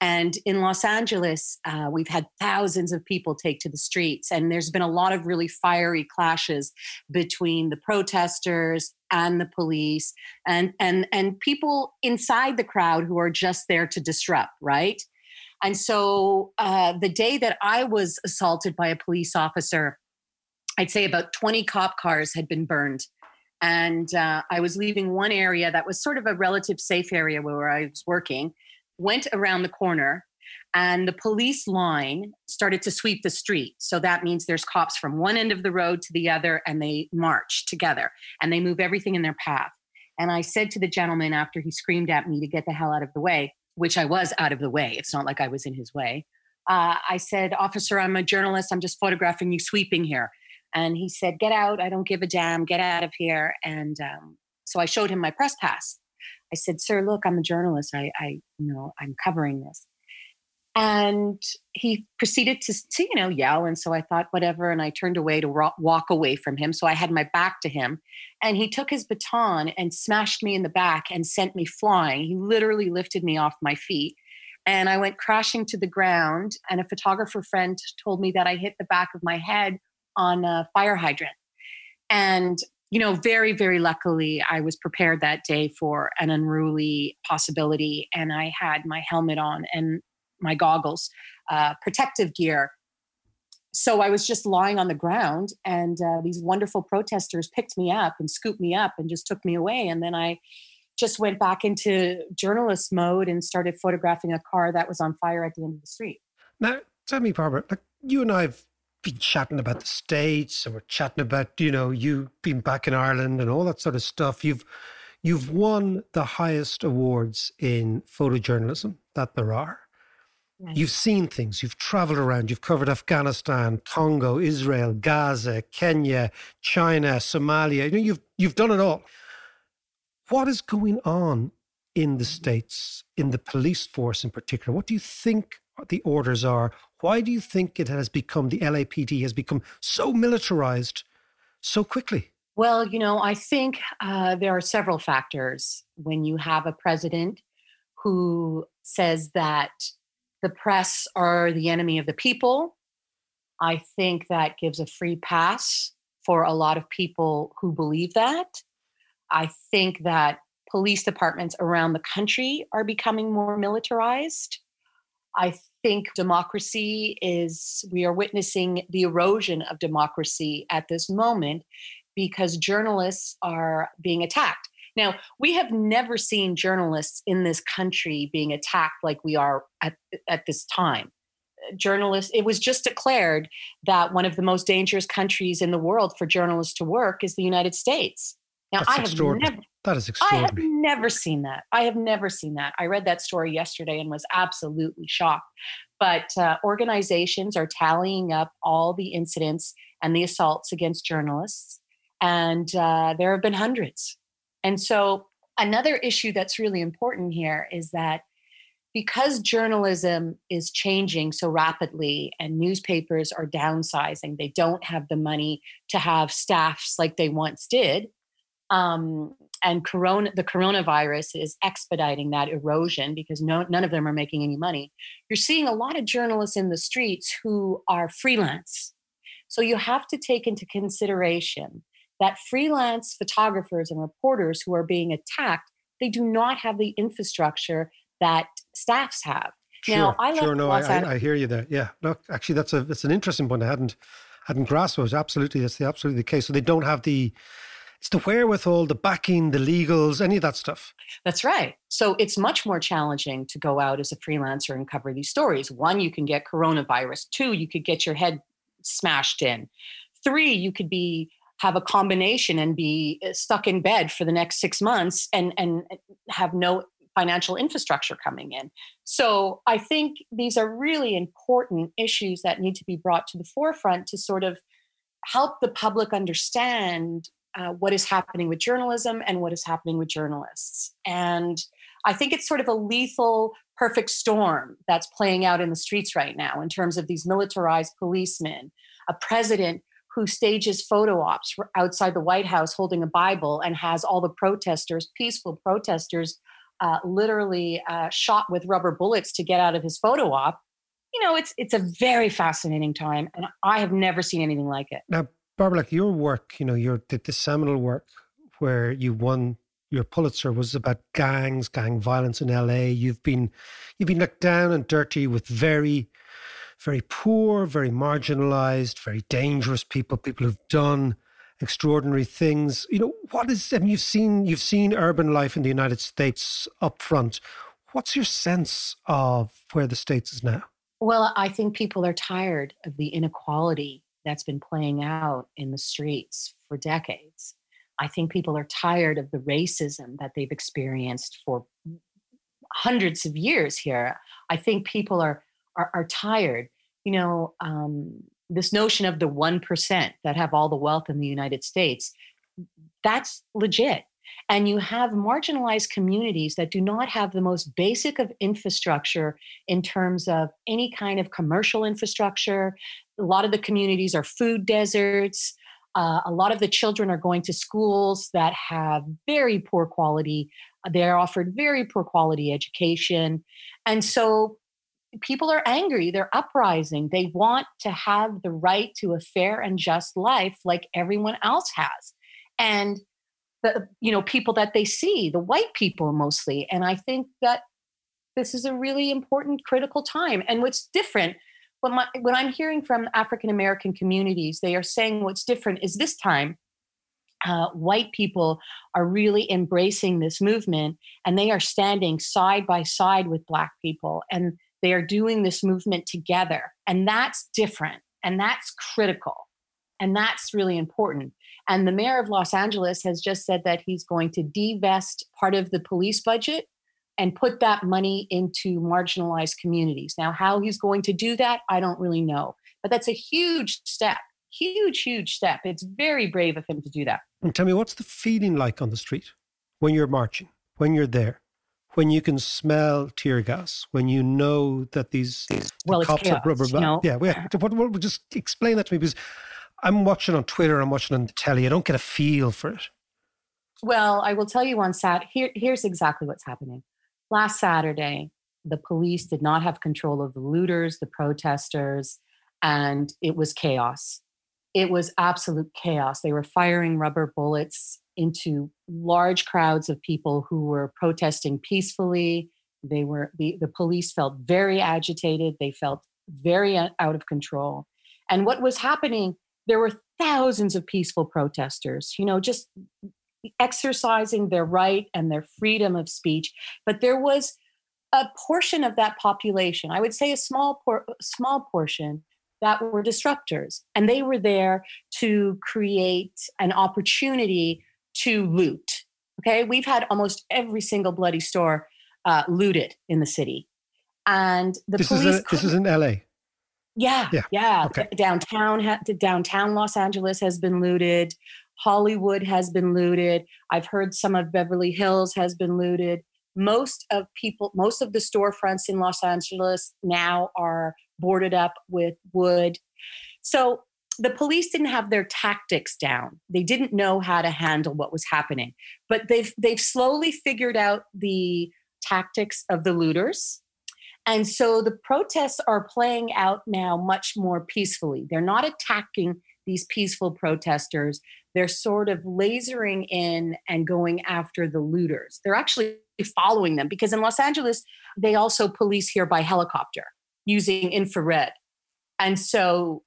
And in Los Angeles, uh, we've had thousands of people take to the streets, and there's been a lot of really fiery clashes between the protesters and the police, and and and people inside the crowd who are just there to disrupt, right? And so, uh, the day that I was assaulted by a police officer, I'd say about 20 cop cars had been burned. And uh, I was leaving one area that was sort of a relative safe area where I was working went around the corner and the police line started to sweep the street. So that means there's cops from one end of the road to the other and they march together and they move everything in their path. And I said to the gentleman after he screamed at me to get the hell out of the way, which I was out of the way, it's not like I was in his way. Uh, I said, Officer, I'm a journalist. I'm just photographing you sweeping here. And he said, Get out. I don't give a damn. Get out of here. And um, so I showed him my press pass. I said, "Sir, look, I'm a journalist. I, I, you know, I'm covering this." And he proceeded to, to, you know, yell. And so I thought, whatever. And I turned away to ro- walk away from him. So I had my back to him. And he took his baton and smashed me in the back and sent me flying. He literally lifted me off my feet. And I went crashing to the ground. And a photographer friend told me that I hit the back of my head on a fire hydrant. And you know, very, very luckily, I was prepared that day for an unruly possibility, and I had my helmet on and my goggles, uh, protective gear. So I was just lying on the ground, and uh, these wonderful protesters picked me up and scooped me up and just took me away. And then I just went back into journalist mode and started photographing a car that was on fire at the end of the street. Now, tell me, Barbara, like you and I have been chatting about the States and we're chatting about, you know, you being back in Ireland and all that sort of stuff. You've you've won the highest awards in photojournalism that there are. Right. You've seen things, you've traveled around, you've covered Afghanistan, Congo, Israel, Gaza, Kenya, China, Somalia. You know, you've you've done it all. What is going on in the mm-hmm. States, in the police force in particular? What do you think the orders are? Why do you think it has become, the LAPD has become so militarized so quickly? Well, you know, I think uh, there are several factors when you have a president who says that the press are the enemy of the people. I think that gives a free pass for a lot of people who believe that. I think that police departments around the country are becoming more militarized. I think democracy is, we are witnessing the erosion of democracy at this moment because journalists are being attacked. Now, we have never seen journalists in this country being attacked like we are at, at this time. Journalists, it was just declared that one of the most dangerous countries in the world for journalists to work is the United States. Now, That's I have never, that is extraordinary. I have never seen that. I have never seen that. I read that story yesterday and was absolutely shocked. But uh, organizations are tallying up all the incidents and the assaults against journalists. And uh, there have been hundreds. And so, another issue that's really important here is that because journalism is changing so rapidly and newspapers are downsizing, they don't have the money to have staffs like they once did. Um, and corona, the coronavirus is expediting that erosion because no, none of them are making any money. You're seeing a lot of journalists in the streets who are freelance. So you have to take into consideration that freelance photographers and reporters who are being attacked, they do not have the infrastructure that staffs have. Sure, now, I sure, no, I, I, I, hear you there. Yeah, look, actually, that's a that's an interesting point. I hadn't hadn't grasped. It was absolutely that's the absolutely the case. So they don't have the it's the wherewithal, the backing, the legals, any of that stuff. That's right. So it's much more challenging to go out as a freelancer and cover these stories. One, you can get coronavirus. Two, you could get your head smashed in. Three, you could be have a combination and be uh, stuck in bed for the next six months and and have no financial infrastructure coming in. So I think these are really important issues that need to be brought to the forefront to sort of help the public understand uh, what is happening with journalism and what is happening with journalists. And I think it's sort of a lethal perfect storm that's playing out in the streets right now in terms of these militarized policemen, a president who stages photo ops outside the White House holding a Bible and has all the protesters, peaceful protesters, uh, literally uh, shot with rubber bullets to get out of his photo op. You know, it's it's a very fascinating time, and I have never seen anything like it. Now, Barbara, like your work, you know, your the, the seminal work where you won your Pulitzer was about gangs, gang violence in LA. You've been you've been looked down and dirty with very, very poor, very marginalized, very dangerous people, people who've done extraordinary things. You know, what is I mean you've seen you've seen urban life in the United States up front. What's your sense of where the States is now? Well, I think people are tired of the inequality that's been playing out in the streets for decades. I think people are tired of the racism that they've experienced for hundreds of years here. I think people are are, are tired. You know, um, this notion of the 1% that have all the wealth in the United States, that's legit. And you have marginalized communities that do not have the most basic of infrastructure in terms of any kind of commercial infrastructure. A lot of the communities are food deserts. Uh, a lot of the children are going to schools that have very poor quality. They're offered very poor quality education. And so people are angry they're uprising they want to have the right to a fair and just life like everyone else has and the you know people that they see the white people mostly and i think that this is a really important critical time and what's different when, my, when i'm hearing from african american communities they are saying what's different is this time uh, white people are really embracing this movement and they are standing side by side with black people and they are doing this movement together. And that's different and that's critical. And that's really important. And the mayor of Los Angeles has just said that he's going to divest part of the police budget and put that money into marginalized communities. Now, how he's going to do that, I don't really know. But that's a huge step, huge, huge step. It's very brave of him to do that. And tell me, what's the feeling like on the street when you're marching, when you're there? when you can smell tear gas, when you know that these, these well, cops chaos, are rubber bands. Yeah, yeah. What, what, just explain that to me because I'm watching on Twitter, I'm watching on the telly. I don't get a feel for it. Well, I will tell you on Sat. Here, here's exactly what's happening. Last Saturday, the police did not have control of the looters, the protesters, and it was chaos. It was absolute chaos. They were firing rubber bullets into large crowds of people who were protesting peacefully. They were the, the police felt very agitated. They felt very uh, out of control. And what was happening, there were thousands of peaceful protesters, you know, just exercising their right and their freedom of speech. But there was a portion of that population, I would say a small por- small portion that were disruptors and they were there to create an opportunity to loot. Okay, we've had almost every single bloody store uh, looted in the city, and the this police. Is a, this is in LA. Yeah, Yeah, yeah. okay. Downtown, downtown Los Angeles has been looted. Hollywood has been looted. I've heard some of Beverly Hills has been looted. Most of people, most of the storefronts in Los Angeles now are boarded up with wood. So the police didn't have their tactics down. They didn't know how to handle what was happening. But they've they've slowly figured out the tactics of the looters. And so the protests are playing out now much more peacefully. They're not attacking these peaceful protesters. They're sort of lasering in and going after the looters. They're actually following them because in Los Angeles, they also police here by helicopter using infrared. And so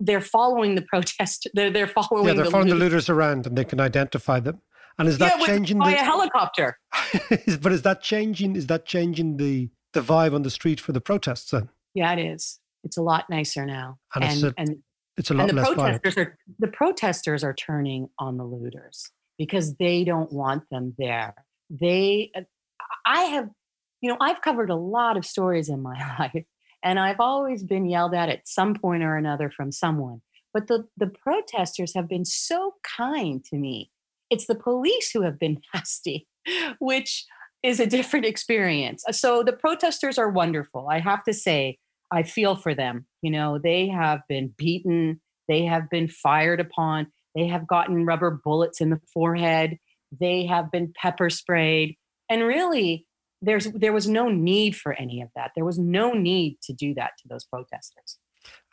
they're following the protest. They're, they're following Yeah, they're the following the looters. looters around and they can identify them. And is that yeah, changing by the a helicopter. is- but is that changing is that changing the the vibe on the street for the protests then? Yeah, it is. It's a lot nicer now. And it's a- and It's a lot and the less violent. protesters are the protesters are turning on the looters because they don't want them there. They, I have, you know, I've covered a lot of stories in my life, and I've always been yelled at at some point or another from someone. But the the protesters have been so kind to me. It's the police who have been nasty, which is a different experience. Uh, so the protesters are wonderful. I have to say, I feel for them. You know, they have been beaten, they have been fired upon, they have gotten rubber bullets in the forehead, they have been pepper sprayed. And really, there's there was no need for any of that. There was no need to do that to those protesters.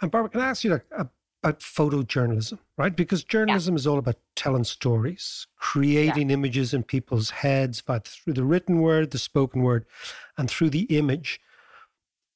And Barbara, can I ask you a- about photojournalism, right? Because journalism is all about telling stories, creating images in people's heads, but through the written word, the spoken word, and through the image.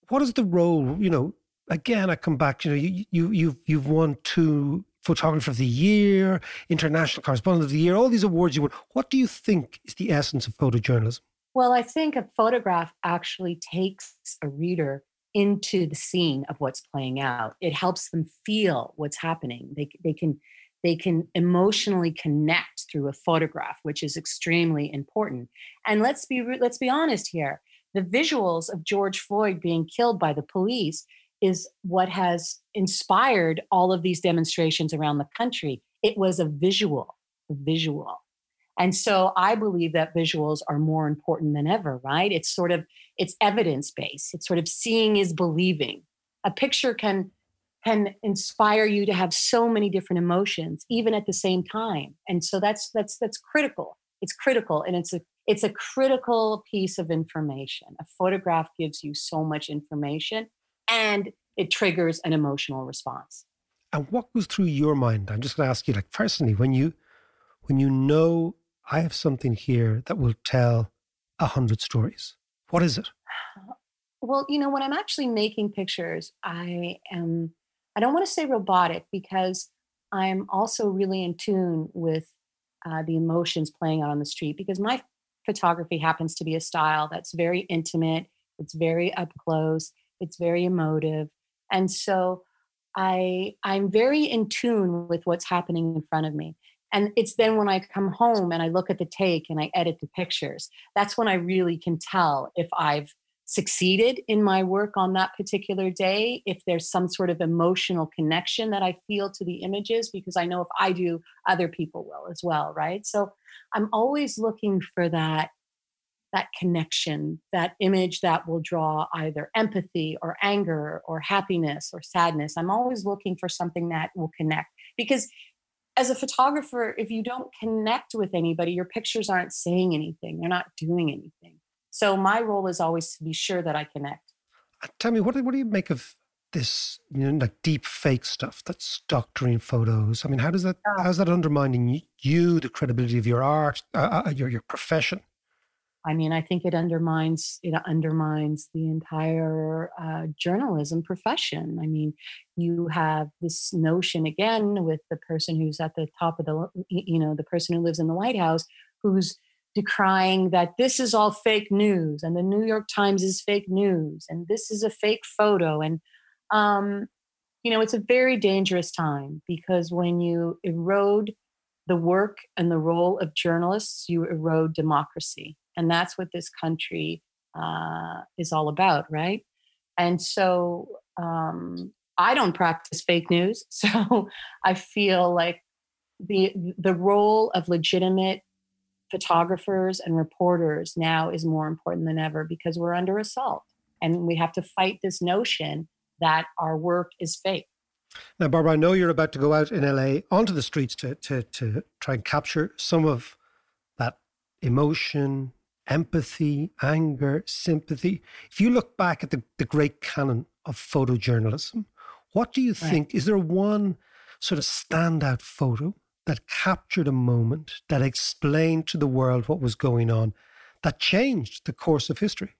What is the role? You know, again, I come back. You know, you you you've you've won two photographer of the year, international correspondent of the year, all these awards you won. What do you think is the essence of photojournalism? Well, I think a photograph actually takes a reader into the scene of what's playing out. It helps them feel what's happening. They, they can they can emotionally connect through a photograph, which is extremely important. And let's be let's be honest here. The visuals of George Floyd being killed by the police is what has inspired all of these demonstrations around the country. It was a visual, a visual. And so I believe that visuals are more important than ever, right? It's sort of it's evidence based. It's sort of seeing is believing. A picture can can inspire you to have so many different emotions even at the same time. And so that's that's that's critical. It's critical and it's a it's a critical piece of information. A photograph gives you so much information and it triggers an emotional response. And what goes through your mind? I'm just going to ask you, like personally, when you when you know I have something here that will tell a hundred stories, what is it? Well, you know, when I'm actually making pictures, I am, I don't want to say robotic because I'm also really in tune with uh, the emotions playing out on the street because my photography happens to be a style that's very intimate, it's very up close, it's very emotive. And so I, I'm very in tune with what's happening in front of me. And it's then when I come home and I look at the take and I edit the pictures, that's when I really can tell if I've succeeded in my work on that particular day, if there's some sort of emotional connection that I feel to the images, because I know if I do, other people will as well, right? So I'm always looking for that that connection, that image that will draw either empathy or anger or happiness or sadness. I'm always looking for something that will connect because as a photographer, if you don't connect with anybody, your pictures aren't saying anything, they're not doing anything. So my role is always to be sure that I connect. Uh, Tell me, what do, what do you make of this, you know, like deep fake stuff that's doctoring photos? I mean, how does that, how's that undermining you, the credibility of your art, uh, uh, your, your profession? I mean, I think it undermines it undermines the entire uh, journalism profession. I mean, you have this notion again with the person who's at the top of the you know the person who lives in the White House who's decrying that this is all fake news and the New York Times is fake news and this is a fake photo and um, you know it's a very dangerous time because when you erode the work and the role of journalists, you erode democracy. And that's what this country uh, is all about, right? And so um, I don't practice fake news. So I feel like the the role of legitimate photographers and reporters now is more important than ever because we're under assault and we have to fight this notion that our work is fake. Now, Barbara, I know you're about to go out in LA onto the streets to, to, to try and capture some of that emotion, empathy, anger, sympathy. If you look back at the, the great canon of photojournalism, what do you right. think? Is there one sort of standout photo that captured a moment, that explained to the world what was going on, that changed the course of history?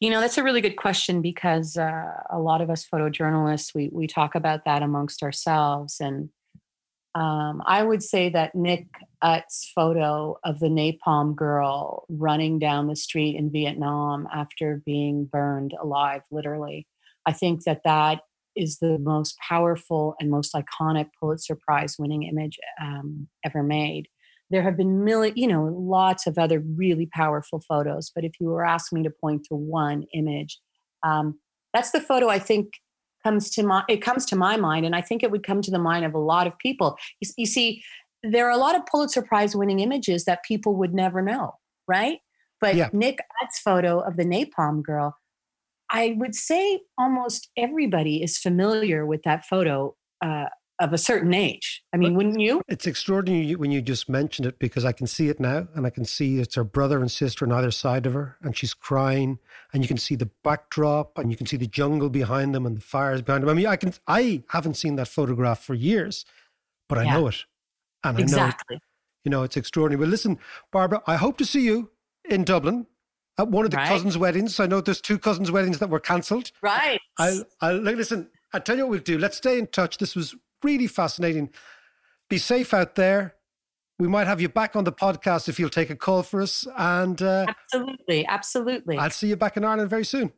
You know, that's a really good question because uh, a lot of us photojournalists, we, we talk about that amongst ourselves. And um, I would say that Nick Ut's photo of the napalm girl running down the street in Vietnam after being burned alive, literally, I think that that is the most powerful and most iconic Pulitzer Prize winning image um, ever made. There have been million, you know, lots of other really powerful photos, but if you were asking me to point to one image, um, that's the photo I think comes to my it comes to my mind, and I think it would come to the mind of a lot of people. You, you see, there are a lot of Pulitzer Prize winning images that people would never know, right? But yeah. Nick Ut's photo of the napalm girl I would say almost everybody is familiar with that photo uh, of a certain age. I mean, but wouldn't you? It's extraordinary when you just mentioned it because I can see it now and I can see it's her brother and sister on either side of her and she's crying and you can see the backdrop and you can see the jungle behind them and the fires behind them. I mean, I can I haven't seen that photograph for years, but I yeah. know it. And I exactly. know you know, it's extraordinary. Well, listen, Barbara, I hope to see you in Dublin at one of the right. cousins' weddings. I know there's two cousins' weddings that were cancelled. Right. I'll, I'll listen. I tell you what we'll do. Let's stay in touch. This was really fascinating. Be safe out there. We might have you back on the podcast if you'll take a call for us. And uh, absolutely, absolutely. I'll see you back in Ireland very soon.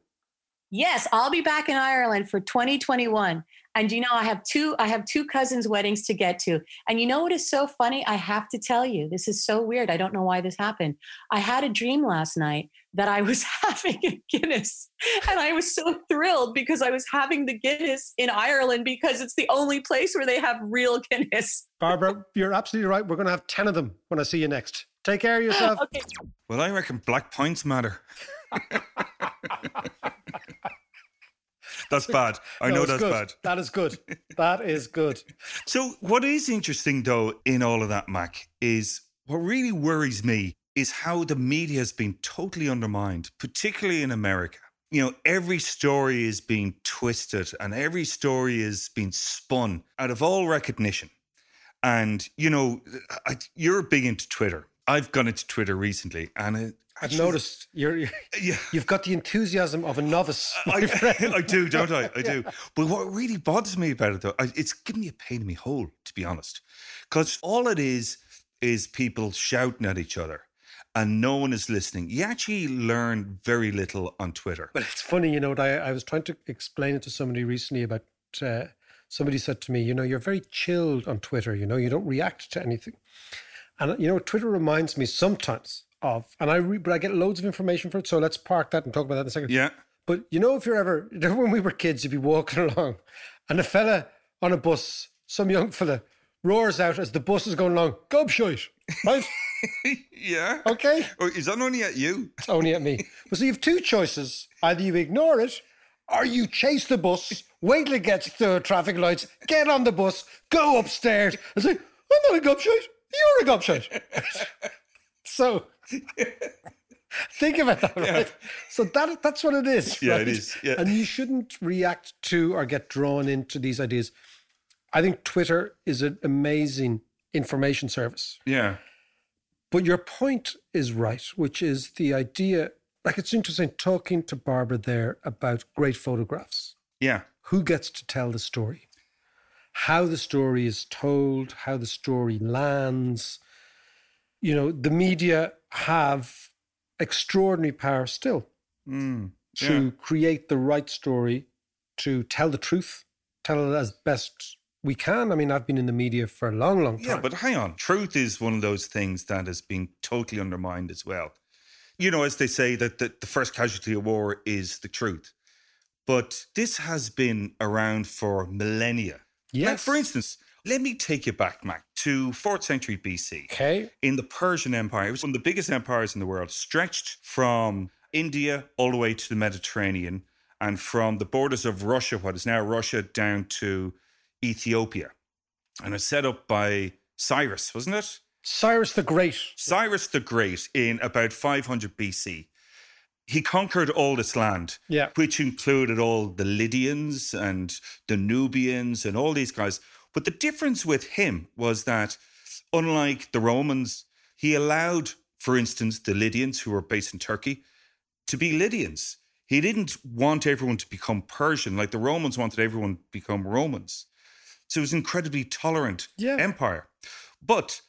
Yes, I'll be back in Ireland for 2021. And you know, I have two I have two cousins' weddings to get to. And you know what is so funny? I have to tell you, this is so weird. I don't know why this happened. I had a dream last night that I was having a Guinness. And I was so thrilled because I was having the Guinness in Ireland because it's the only place where they have real Guinness. Barbara, you're absolutely right. We're going to have 10 of them when I see you next. Take care of yourself. Okay. Well, I reckon black points matter. That's bad. I no, know that's good. bad. That is good. That is good. so, what is interesting though in all of that, Mac, is what really worries me is how the media has been totally undermined, particularly in America. You know, every story is being twisted and every story is being spun out of all recognition. And, you know, I, you're big into Twitter. I've gone into Twitter recently and it, I've noticed you're, you're yeah. you've got the enthusiasm of a novice. I, I, do, don't I? I do. But what really bothers me about it, though, it's giving me a pain in my hole, to be honest, because all it is is people shouting at each other and no one is listening. You actually learn very little on Twitter. But it's funny, you know, I, I was trying to explain it to somebody recently about. Uh, somebody said to me, you know, you're very chilled on Twitter. You know, you don't react to anything. And you know, Twitter reminds me sometimes of, and I re, but I get loads of information for it. So let's park that and talk about that in a second. Yeah. But you know, if you're ever when we were kids, you'd be walking along, and a fella on a bus, some young fella, roars out as the bus is going along, "Gobshite!" Right? yeah. Okay. Or is that only at you? It's only at me. But so you have two choices: either you ignore it, or you chase the bus, wait till it gets to traffic lights, get on the bus, go upstairs, and say, "I'm not a gobshite. You're a gobshite." so Think about that, right? Yeah. So that that's what it is. Yeah, right? it is. Yeah. And you shouldn't react to or get drawn into these ideas. I think Twitter is an amazing information service. Yeah. But your point is right, which is the idea. Like it's interesting talking to Barbara there about great photographs. Yeah. Who gets to tell the story? How the story is told, how the story lands, you know, the media have extraordinary power still mm, yeah. to create the right story, to tell the truth, tell it as best we can. I mean, I've been in the media for a long, long time. Yeah, but hang on. Truth is one of those things that has been totally undermined as well. You know, as they say that the, the first casualty of war is the truth. but this has been around for millennia. Yes. Like, for instance, let me take you back, Mac, to 4th century BC. Okay. In the Persian Empire, it was one of the biggest empires in the world, stretched from India all the way to the Mediterranean and from the borders of Russia, what is now Russia, down to Ethiopia. And it's set up by Cyrus, wasn't it? Cyrus the Great. Cyrus the Great in about 500 BC. He conquered all this land, Yeah. which included all the Lydians and the Nubians and all these guys. But the difference with him was that, unlike the Romans, he allowed, for instance, the Lydians, who were based in Turkey, to be Lydians. He didn't want everyone to become Persian like the Romans wanted everyone to become Romans. So it was an incredibly tolerant Yeah. empire. But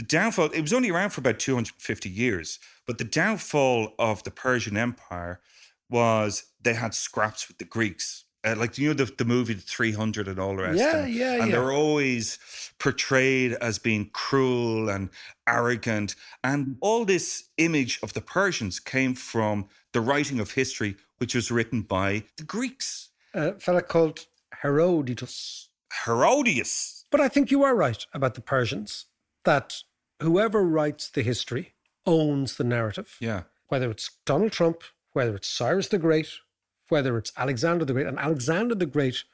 the downfall, it was only around for about 250 years, but the downfall of the Persian Empire was they had scraps with the Greeks. Uh, like, you know, the, the movie 300 and all the rest. Yeah, and, yeah, And yeah. they're always portrayed as being cruel and arrogant. And all this image of the Persians came from the writing of history, which was written by the Greeks. A fellow called Herodotus. Herodias. But I think you are right about the Persians that whoever writes the history owns the narrative. Yeah. Whether it's Donald Trump, whether it's Cyrus the Great, whether it's Alexander the Great. And Alexander the Great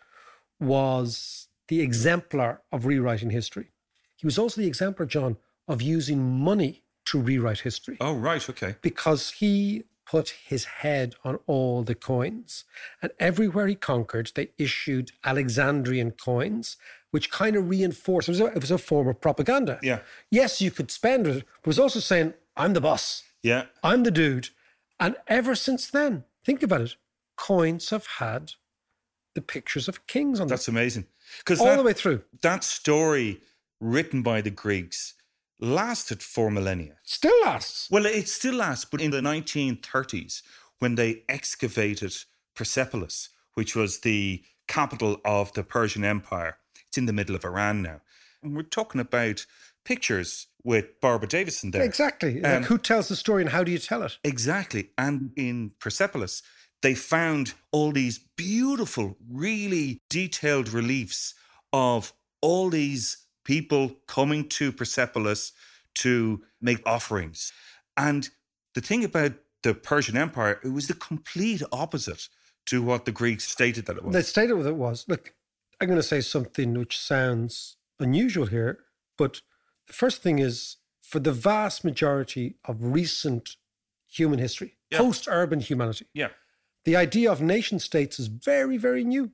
was the exemplar of rewriting history. He was also the exemplar, John, of using money to rewrite history Oh, right. Okay. because he put his head on all the coins. And everywhere he conquered, they issued Alexandrian coins, which kind of reinforced it was, a, it was a form of propaganda. Yeah. Yes, you could spend it, but it was also saying, I'm the boss, Yeah. I'm the dude. And ever since then, think about it, coins have had the pictures of kings on them That's amazing. Because all the way through. that story written by the Greeks lasted for millennia. Still lasts. Well, it still lasts, but in the 1930s, when they excavated Persepolis, which was the capital of the Persian Empire, it's in the middle of Iran now. And we're talking about pictures with Barbara Davidson there. Exactly. Um, like who tells the story and how do you tell it? Exactly. And in Persepolis, they found all these beautiful, really detailed reliefs of all these people coming to Persepolis to make offerings. And the thing about the Persian Empire, it was the complete opposite to what the Greeks stated that it was. They stated what it was. Look, I'm going to say something which sounds unusual here, but the first thing is for the vast majority of recent human history, Yeah. post urban humanity, yeah. the idea of nation states is very, very new.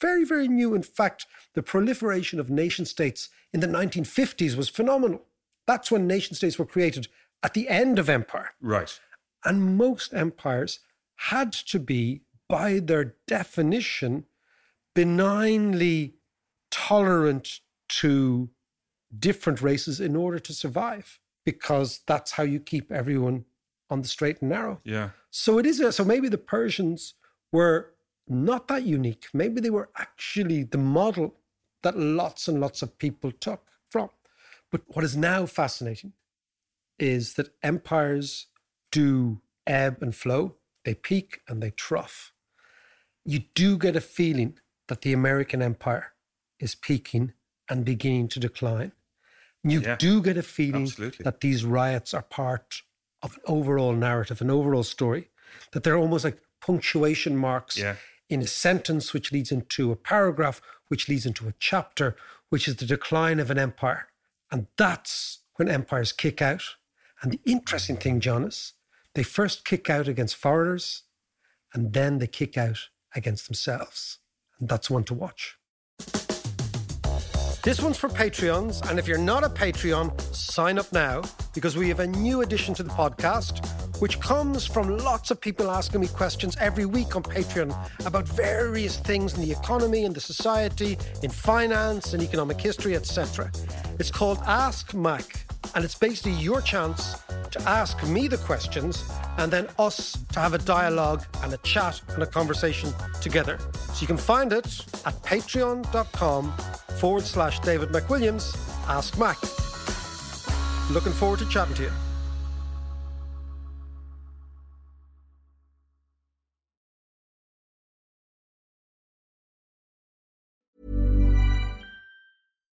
Very, very new. In fact, the proliferation of nation states in the 1950s was phenomenal. That's when nation states were created at the end of empire. Right. And most empires had to be, by their definition, benignly tolerant to different races in order to survive, because that's how you keep everyone on the straight and narrow. Yeah. So it is. A, so maybe the Persians were not that unique. Maybe they were actually the model that lots and lots of people took from. But what is now fascinating is that empires do ebb and flow. They peak and they trough. You do get a feeling that the American empire is peaking and beginning to decline. You Yeah, do get a feeling absolutely. that these riots are part of an overall narrative, an overall story, that they're almost like punctuation marks Yeah. In a sentence, which leads into a paragraph, which leads into a chapter, which is the decline of an empire. And that's when empires kick out. And the interesting thing, John, is they first kick out against foreigners and then they kick out against themselves. And that's one to watch. This one's for Patreons, and if you're not a Patreon, sign up now because we have a new addition to the podcast, which comes from lots of people asking me questions every week on Patreon about various things in the economy and the society, in finance and economic history, etc. It's called Ask Mac, and it's basically your chance to ask me the questions and then us to have a dialogue and a chat and a conversation together. So you can find it at patreon.com forward slash David McWilliams, Ask Mac. Looking forward to chatting to you.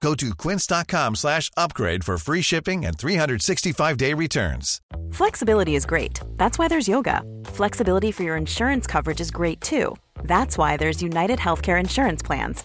Go to quince.com slash upgrade for free shipping and 365-day returns. Flexibility is great. That's why there's yoga. Flexibility for your insurance coverage is great too. That's why there's United Healthcare Insurance Plans.